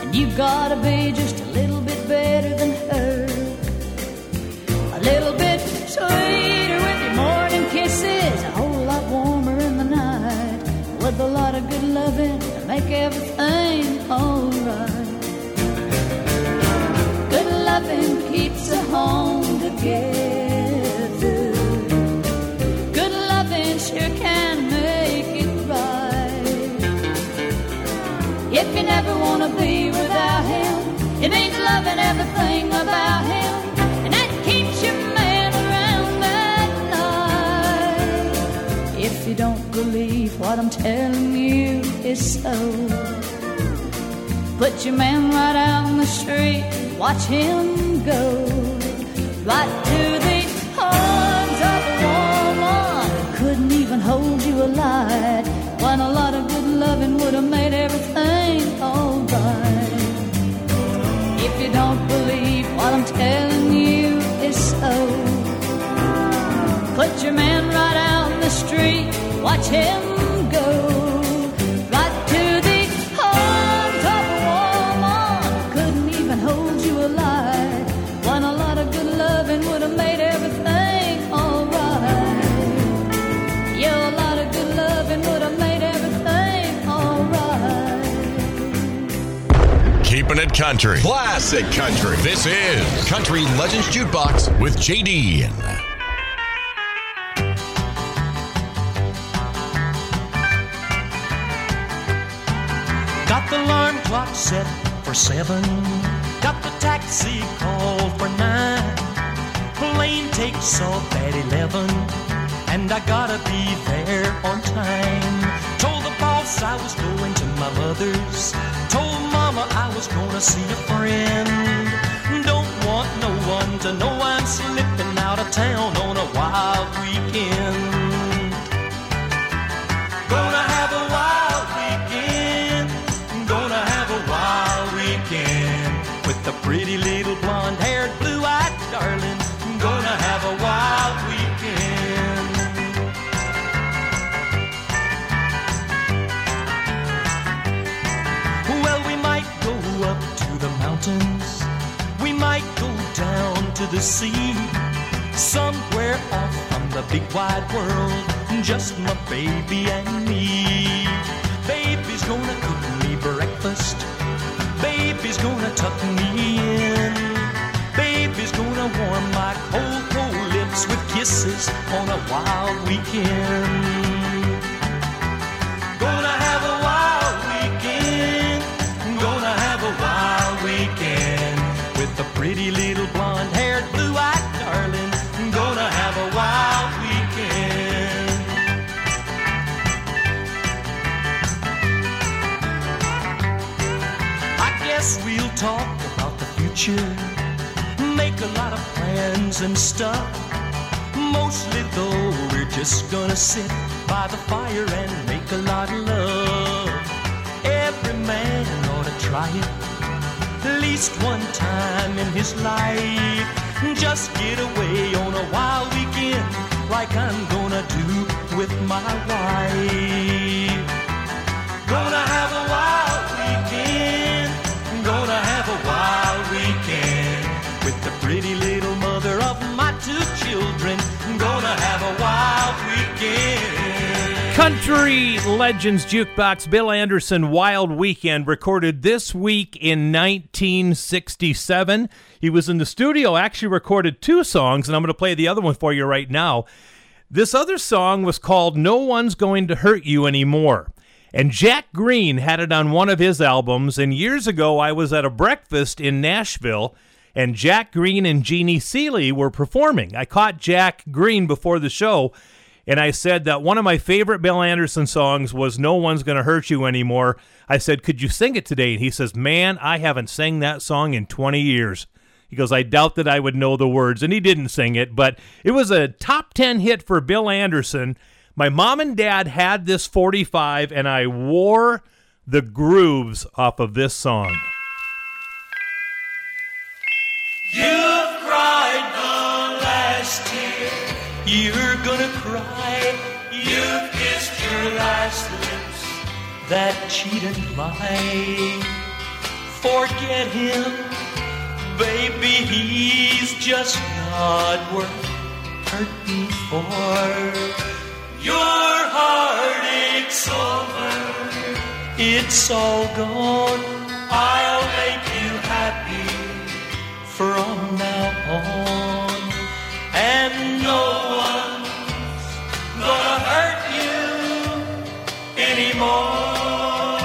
And you've gotta be just a little bit better than her. A little bit sweeter with your morning kisses, a whole lot warmer in the night. With a lot of good loving to make everything alright. Good loving keeps a home together. You never want to be without him, it means loving everything about him. And that keeps your man around at night. If you don't believe what I'm telling you is so, put your man right out in the street, watch him go. Right to the arms of a woman couldn't even hold you alive. When a lot of good loving would have made everything alright. If you don't believe what I'm telling you is so, put your man right out in the street, watch him go. Keeping country. Classic country. This is Country Legends Jukebox with JD. Got the alarm clock set for seven. Got the taxi called for nine. Plane takes off at eleven. And I gotta be there on time. Told the boss I was going to my mother's. Was gonna see a friend. Don't want no one to know I'm slipping out of town on a wild weekend. Gonna have a sea. Somewhere off from the big wide world. Just my baby and me. Baby's gonna cook me breakfast. Baby's gonna tuck me in. Baby's gonna warm my cold, cold lips with kisses on a wild weekend. Guess we'll talk about the future, make a lot of plans and stuff. Mostly though, we're just gonna sit by the fire and make a lot of love. Every man ought to try it at least one time in his life. Just get away on a wild weekend like I'm gonna do with my wife. Gonna have a Country Legends Jukebox Bill Anderson Wild Weekend recorded this week in 1967. He was in the studio, actually recorded two songs, and I'm going to play the other one for you right now. This other song was called No One's Going to Hurt You Anymore. And Jack Greene had it on one of his albums. And years ago, I was at a breakfast in Nashville, and Jack Greene and Jeannie Seely were performing. I caught Jack Greene before the show, and I said that one of my favorite Bill Anderson songs was No One's Gonna Hurt You Anymore. I said, Could you sing it today? And he says, Man, I haven't sang that song in 20 years. He goes, I doubt that I would know the words. And he didn't sing it, but it was a top 10 hit for Bill Anderson. My mom and dad had this 45, and I wore the grooves off of this song. You've cried the last tear. You're gonna cry. You've kissed your last lips that cheated lie. Forget him, baby. He's just not worth hurting for. Your heartache's over. It's all gone. I'll make you happy from now on. anymore.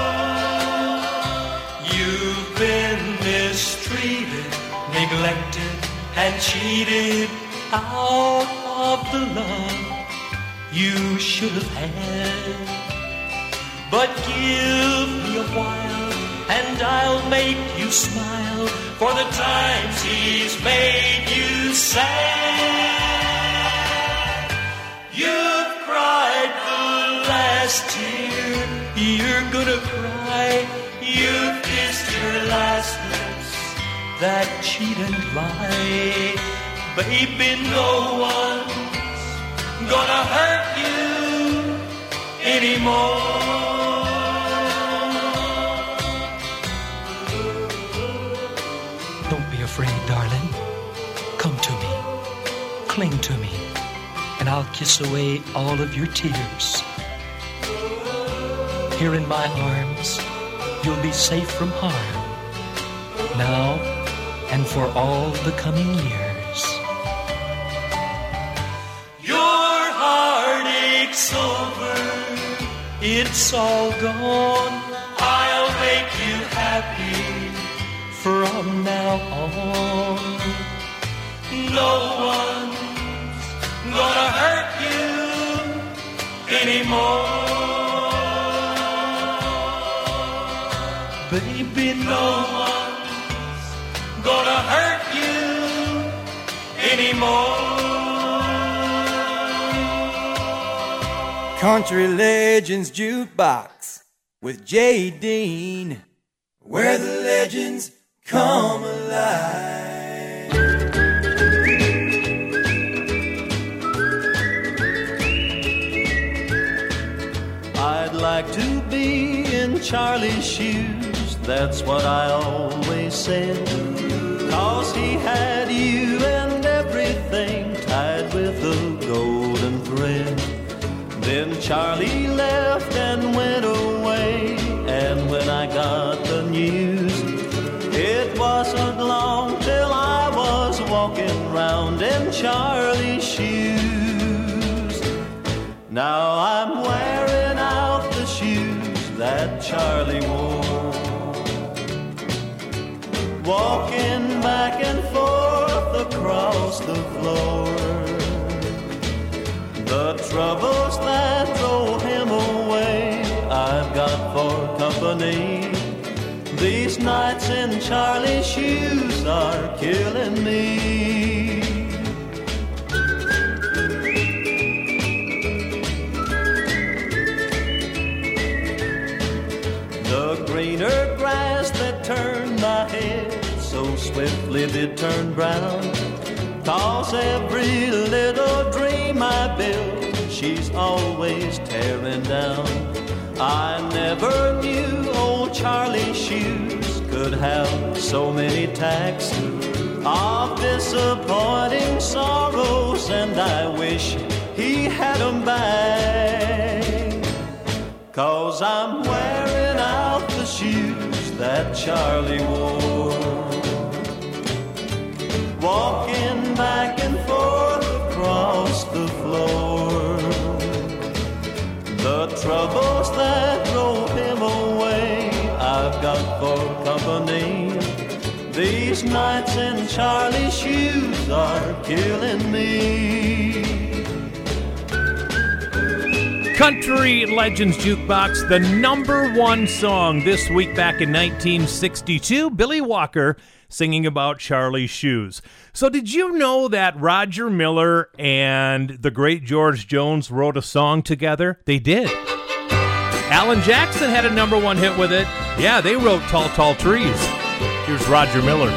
You've been mistreated, neglected, and cheated out of the love you should have had. But give me a while, and I'll make you smile for the times he's made you sad. You've cried you're gonna cry. You've kissed your last lips that cheat and lie. Baby, no one's gonna hurt you anymore. Don't be afraid, darling. Come to me. Cling to me. And I'll kiss away all of your tears. Here in my arms, you'll be safe from harm. Now and for all the coming years. Your heartache's over, it's all gone. I'll make you happy from now on. No one's gonna hurt you anymore. Baby, no one's gonna hurt you anymore. Country Legends Jukebox with Jay Dean, where the legends come alive. I'd like to be in Charlie's shoes, that's what I always said. Cause he had you and everything tied with a golden thread. Then Charlie left and went away, and when I got the news, it wasn't long till I was walking round in Charlie's shoes. Now I'm wearing out the shoes that Charlie wore. Walking back and forth across the floor. The troubles that drove him away, I've got for company. These nights in Charlie's shoes are killing me. The greener grass that turned my head so swiftly did turn brown. Cause every little dream I built, she's always tearing down. I never knew old Charlie's shoes could have so many tacks of disappointing sorrows, and I wish he had 'em back. Cause I'm wearing that Charlie wore. Walking back and forth across the floor. The troubles that drove him away, I've got for company. These nights in Charlie's shoes are killing me. Country Legends Jukebox, the number one song this week back in 1962. Billy Walker singing about Charlie's shoes. So, did you know that Roger Miller and the great George Jones wrote a song together? They did. Alan Jackson had a number one hit with it. Yeah, they wrote Tall, Tall Trees. Here's Roger Miller.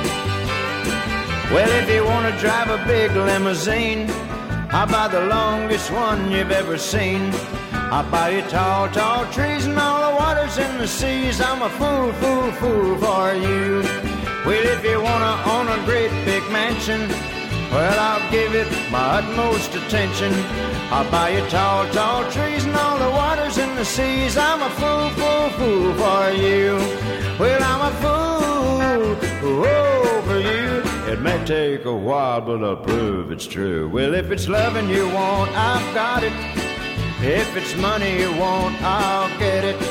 Well, if you want to drive a big limousine, I'll buy the longest one you've ever seen. I'll buy you tall, tall trees and all the waters in the seas. I'm a fool, fool, fool for you. Well, if you want to own a great big mansion, well, I'll give it my utmost attention. I'll buy you tall, tall trees and all the waters in the seas. I'm a fool, fool, fool for you. Well, I'm a fool, oh, for you. It may take a while, but I'll prove it's true. Well, if it's loving you want, I've got it. If it's money you want, I'll get it.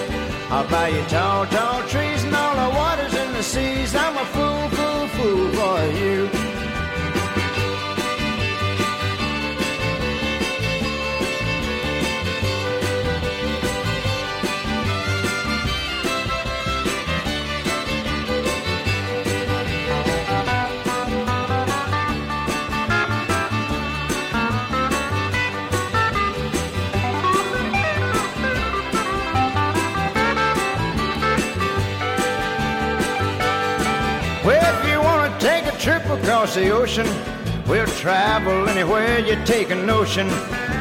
I'll buy you tall, tall trees and all the waters in the seas. I'm a fool, fool, fool for you. Trip across the ocean. We'll travel anywhere you take a notion.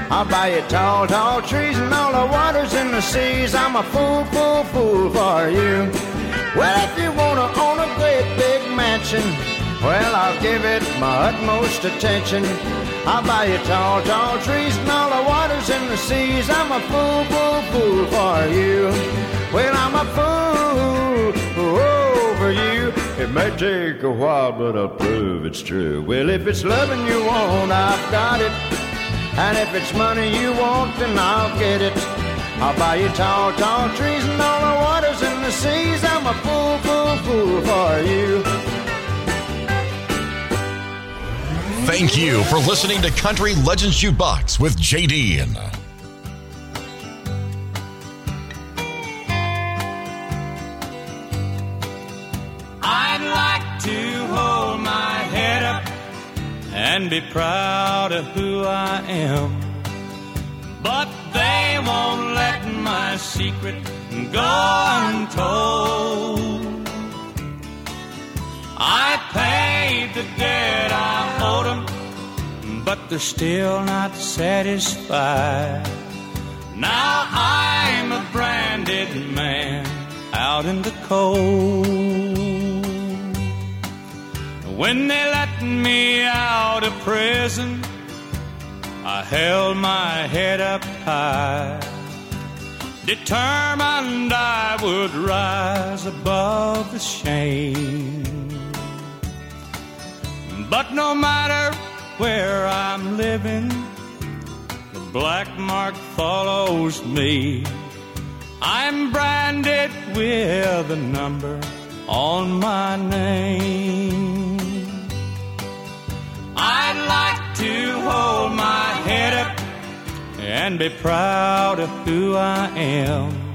I'll buy you tall, tall trees and all the waters in the seas. I'm a fool, fool, fool for you. Well, if you wanna own a great big mansion, well, I'll give it my utmost attention. I'll buy you tall, tall trees and all the waters in the seas. I'm a fool, fool, fool for you. Well, I'm a fool oh. It may take a while, but I'll prove it's true. Well, if it's loving you want, I've got it. And if it's money you want, then I'll get it. I'll buy you tall, tall trees and all the waters in the seas. I'm a fool, fool, fool for you. Thank you for listening to Country Legends Jukebox with JD. And be proud of who I am. But they won't let my secret go untold. I paid the debt I owed them, but they're still not satisfied. Now I'm a branded man out in the cold. When they let me out of prison, I held my head up high, determined I would rise above the shame. But no matter where I'm living, the black mark follows me. I'm branded with a number on my name. I'd like to hold my head up and be proud of who I am.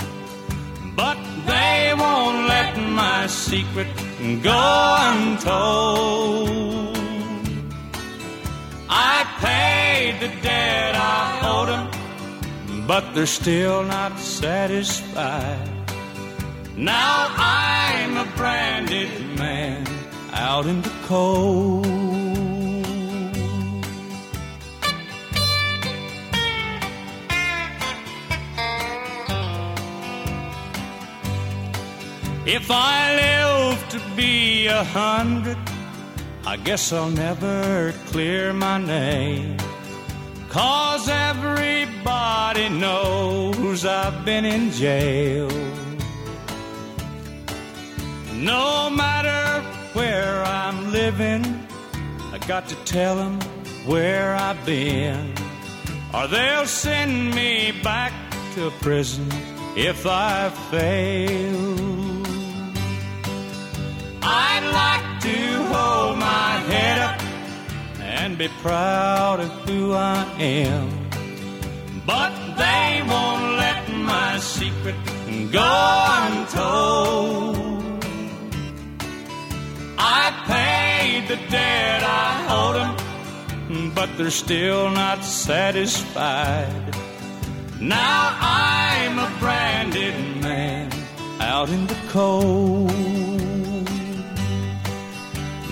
But they won't let my secret go untold. I paid the debt I owed them, but they're still not satisfied. Now I'm a branded man out in the cold. If I live to be a hundred, I guess I'll never clear my name. Cause everybody knows I've been in jail. No matter where I'm living, I got to tell them where I've been. Or they'll send me back to prison if I fail. I'd like to hold my head up and be proud of who I am. But they won't let my secret go untold. I paid the debt I owed them, but they're still not satisfied. Now I'm a branded man out in the cold.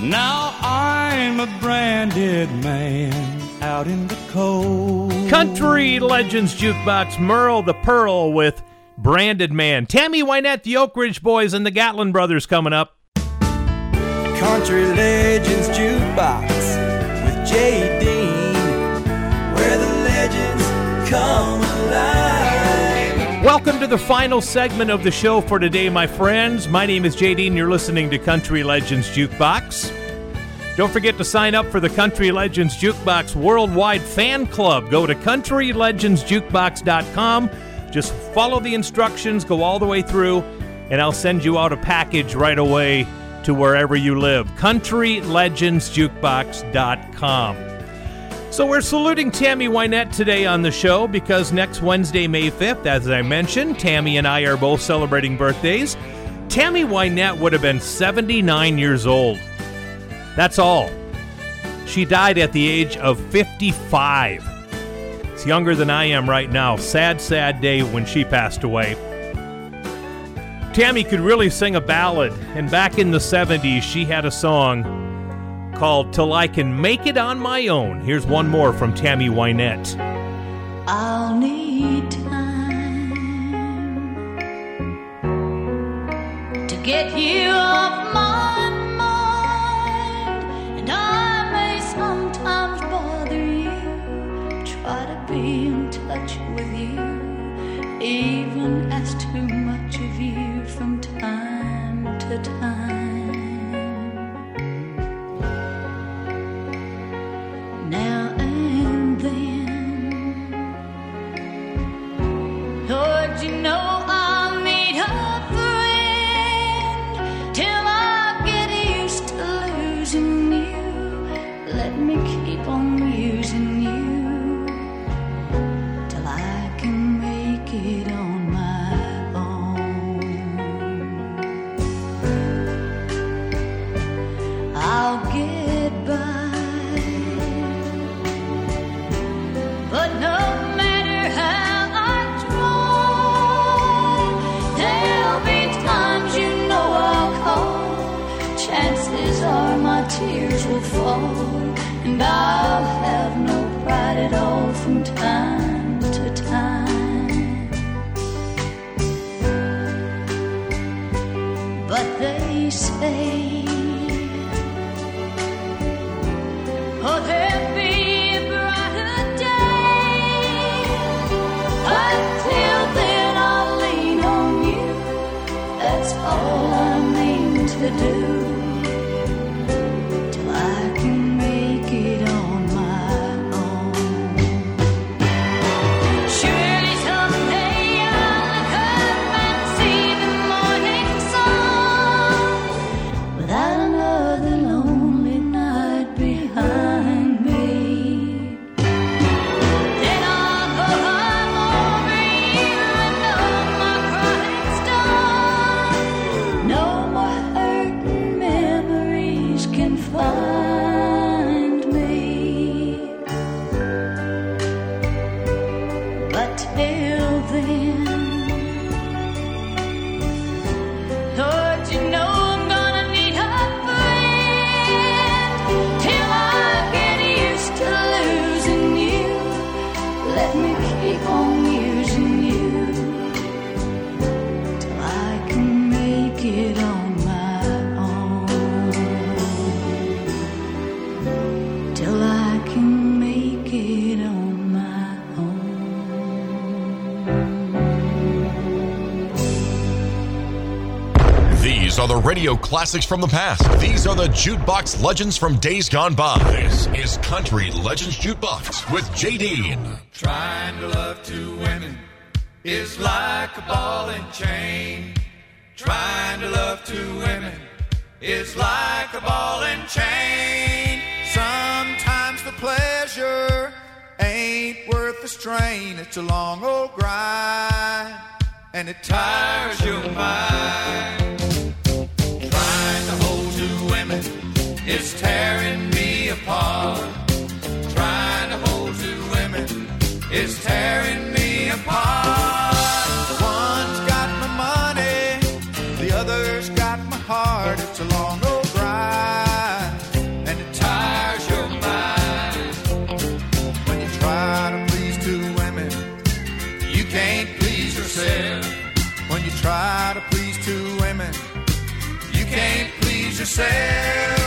Now I'm a branded man out in the cold. Country Legends Jukebox, Merle the Pearl with Branded Man. Tammy Wynette, the Oak Ridge Boys, and the Gatlin Brothers coming up. Country Legends Jukebox with Jay Dean, where the legends come alive. Welcome to the final segment of the show for today, my friends. My name is JD, and you're listening to Country Legends Jukebox. Don't forget to sign up for the Country Legends Jukebox Worldwide Fan Club. Go to countrylegendsjukebox.com. Just follow the instructions, go all the way through, and I'll send you out a package right away to wherever you live. countrylegendsjukebox.com. So we're saluting Tammy Wynette today on the show because next Wednesday, May 5th, as I mentioned, Tammy and I are both celebrating birthdays. Tammy Wynette would have been 79 years old. That's all. She died at the age of 55. It's younger than I am right now. Sad, sad day when she passed away. Tammy could really sing a ballad, and back in the 70s, she had a song called Till I Can Make It on My Own. Here's one more from Tammy Wynette. I'll need time to get you off my mind, and I may sometimes bother you. Try to be in touch with you, even ask too much of you from time to time. Are the radio classics from the past. These are the jukebox legends from days gone by. This is Country Legends Jukebox with JD. Trying to love two women is like a ball and chain. Trying to love two women is like a ball and chain. Sometimes the pleasure ain't worth the strain. It's a long old grind and it tires your mind. Two women is tearing me apart. Trying to hold two women is tearing me apart. One's got my money, the other's got my heart. It's a long please yourself.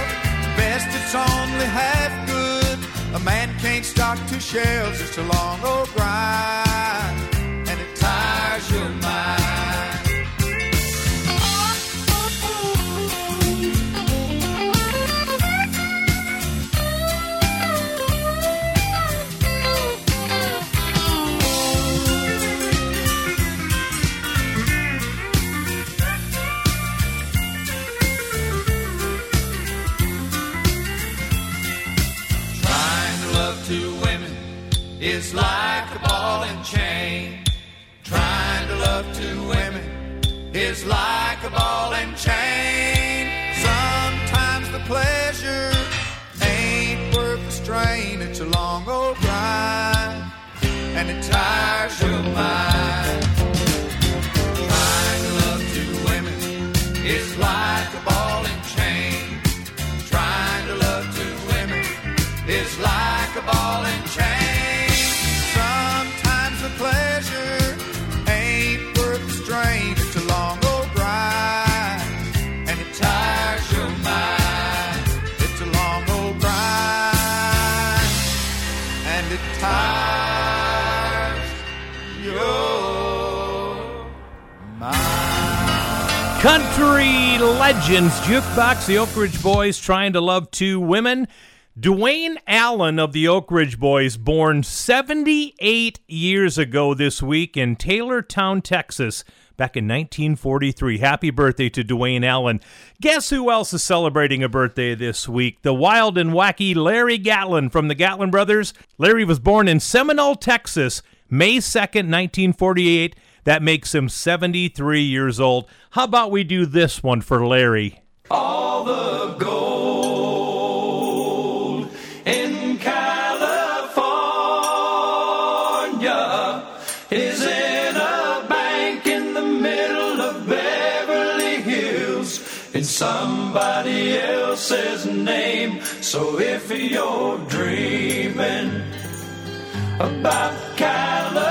Best it's only half good. A man can't stock two shelves. It's a long old grind, is like a ball and chain. Sometimes the pleasure ain't worth the strain. It's a long old grind, and it tires your mind. Country Legends Jukebox, the Oak Ridge Boys trying to love two women. Duane Allen of the Oak Ridge Boys, born 78 years ago this week in Taylortown, Texas, back in 1943. Happy birthday to Duane Allen. Guess who else is celebrating a birthday this week? The wild and wacky Larry Gatlin from the Gatlin Brothers. Larry was born in Seminole, Texas, May 2nd, 1948. That makes him 73 years old. How about we do this one for Larry? All the gold in California is in a bank in the middle of Beverly Hills in somebody else's name. So if you're dreaming about California,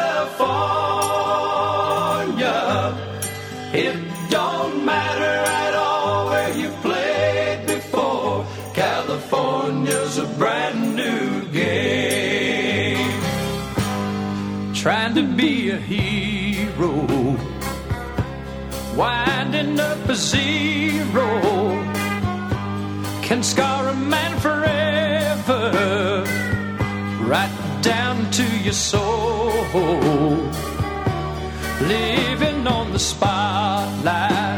it don't matter at all where you played before. California's a brand new game. Trying to be a hero, winding up a zero, can scar a man forever, right down to your soul living on the spotlight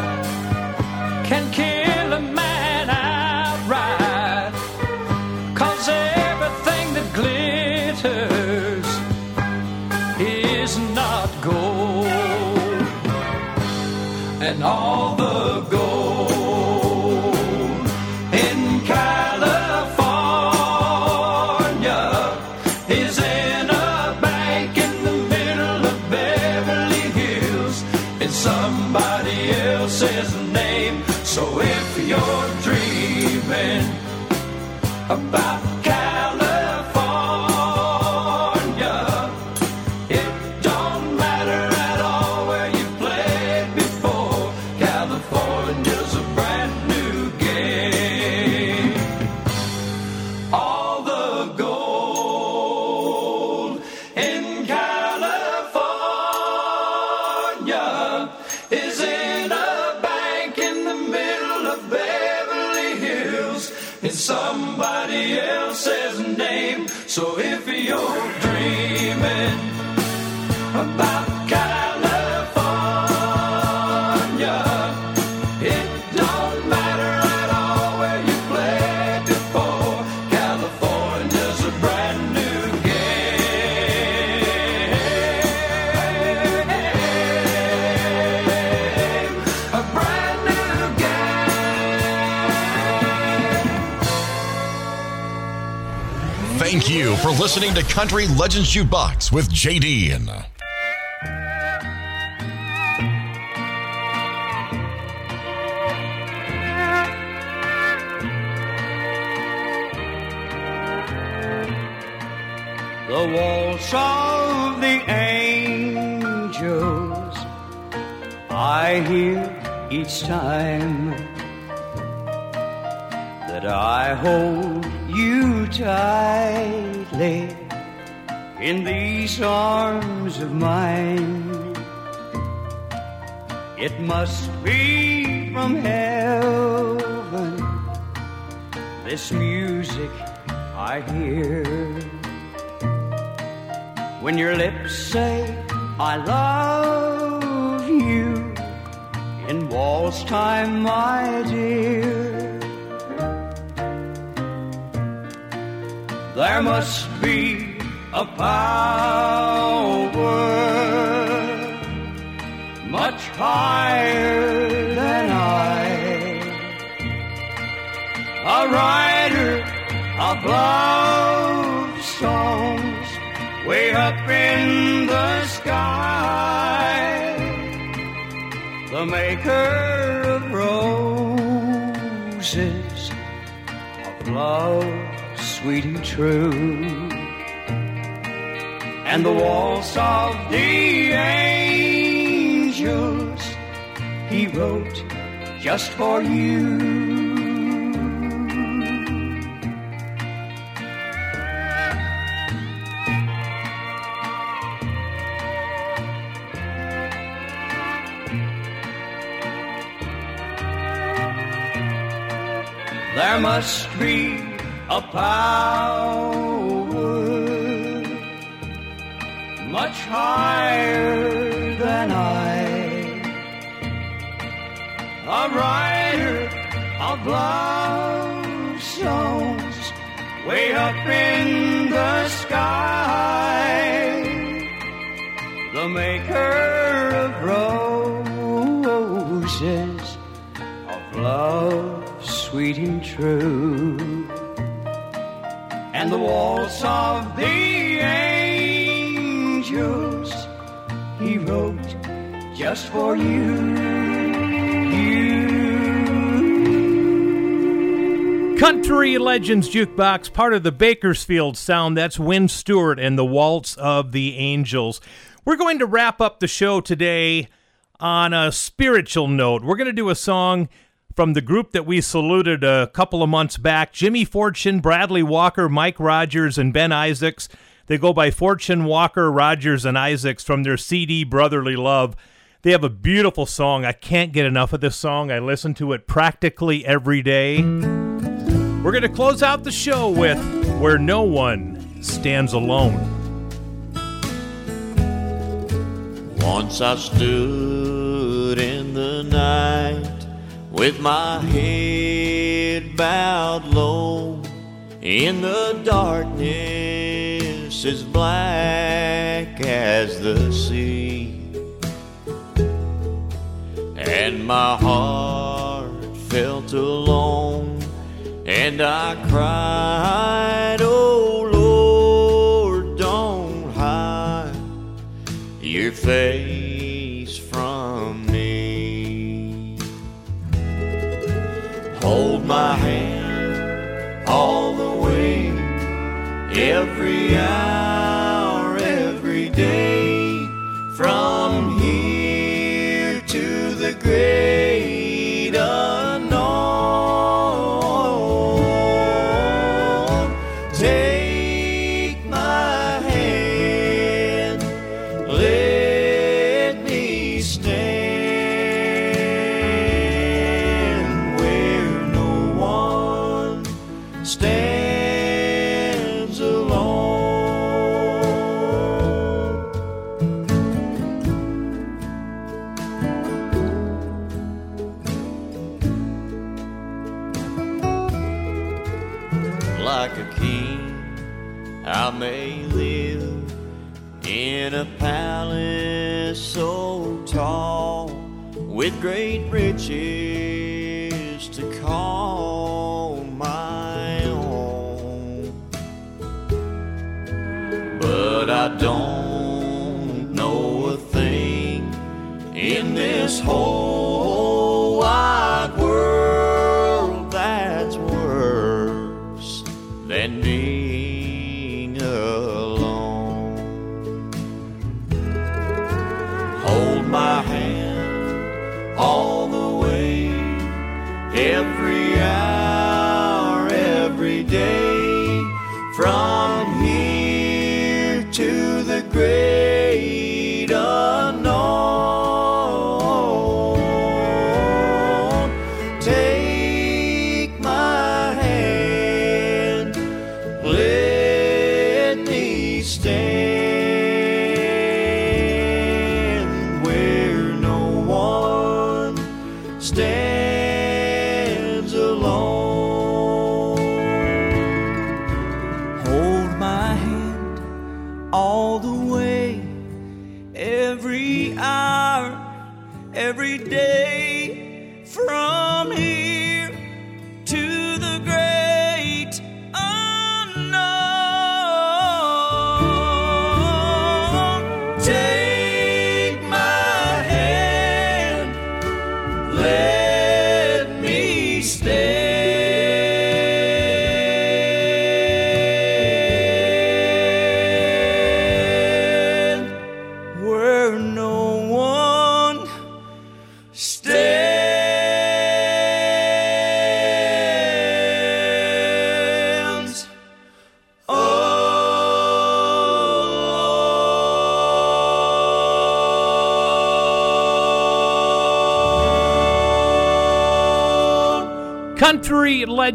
listening to Country Legends Jukebox with JD. Uh, the waltz of the angels I hear each time that I hold arms of mine. It must be from heaven, this music I hear when your lips say I love you in waltz time, my dear. There must be a power much higher than I, a writer of love songs way up in the sky, the maker of roses, of love sweet and true. And the waltz of the angels he wrote just for you. There must be a power higher than I. A writer of love songs way up in the sky. The maker of roses of love sweet and true. And the waltz of the angels wrote just for you. Country Legends Jukebox, part of the Bakersfield sound. That's Wynn Stewart and the Waltz of the Angels. We're going to wrap up the show today on a spiritual note. We're going to do a song from the group that we saluted a couple of months back Jimmy Fortune, Bradley Walker, Mike Rogers, and Ben Isaacs. They go by Fortune, Walker, Rogers, and Isaacs from their CD Brotherly Love. They have a beautiful song. I can't get enough of this song. I listen to it practically every day. We're going to close out the show with Where No One Stands Alone. Once I stood in the night with my head bowed low in the darkness as black as the sea. And my heart felt alone and I cried oh Lord don't hide your face from me. Hold my hand every hour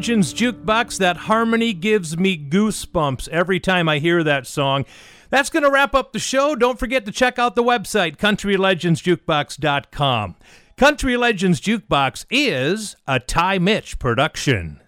Legends Jukebox. That harmony gives me goosebumps every time I hear that song. That's going to wrap up the show. Don't forget to check out the website, countrylegendsjukebox.com. Country Legends Jukebox is a Ty Mitch production.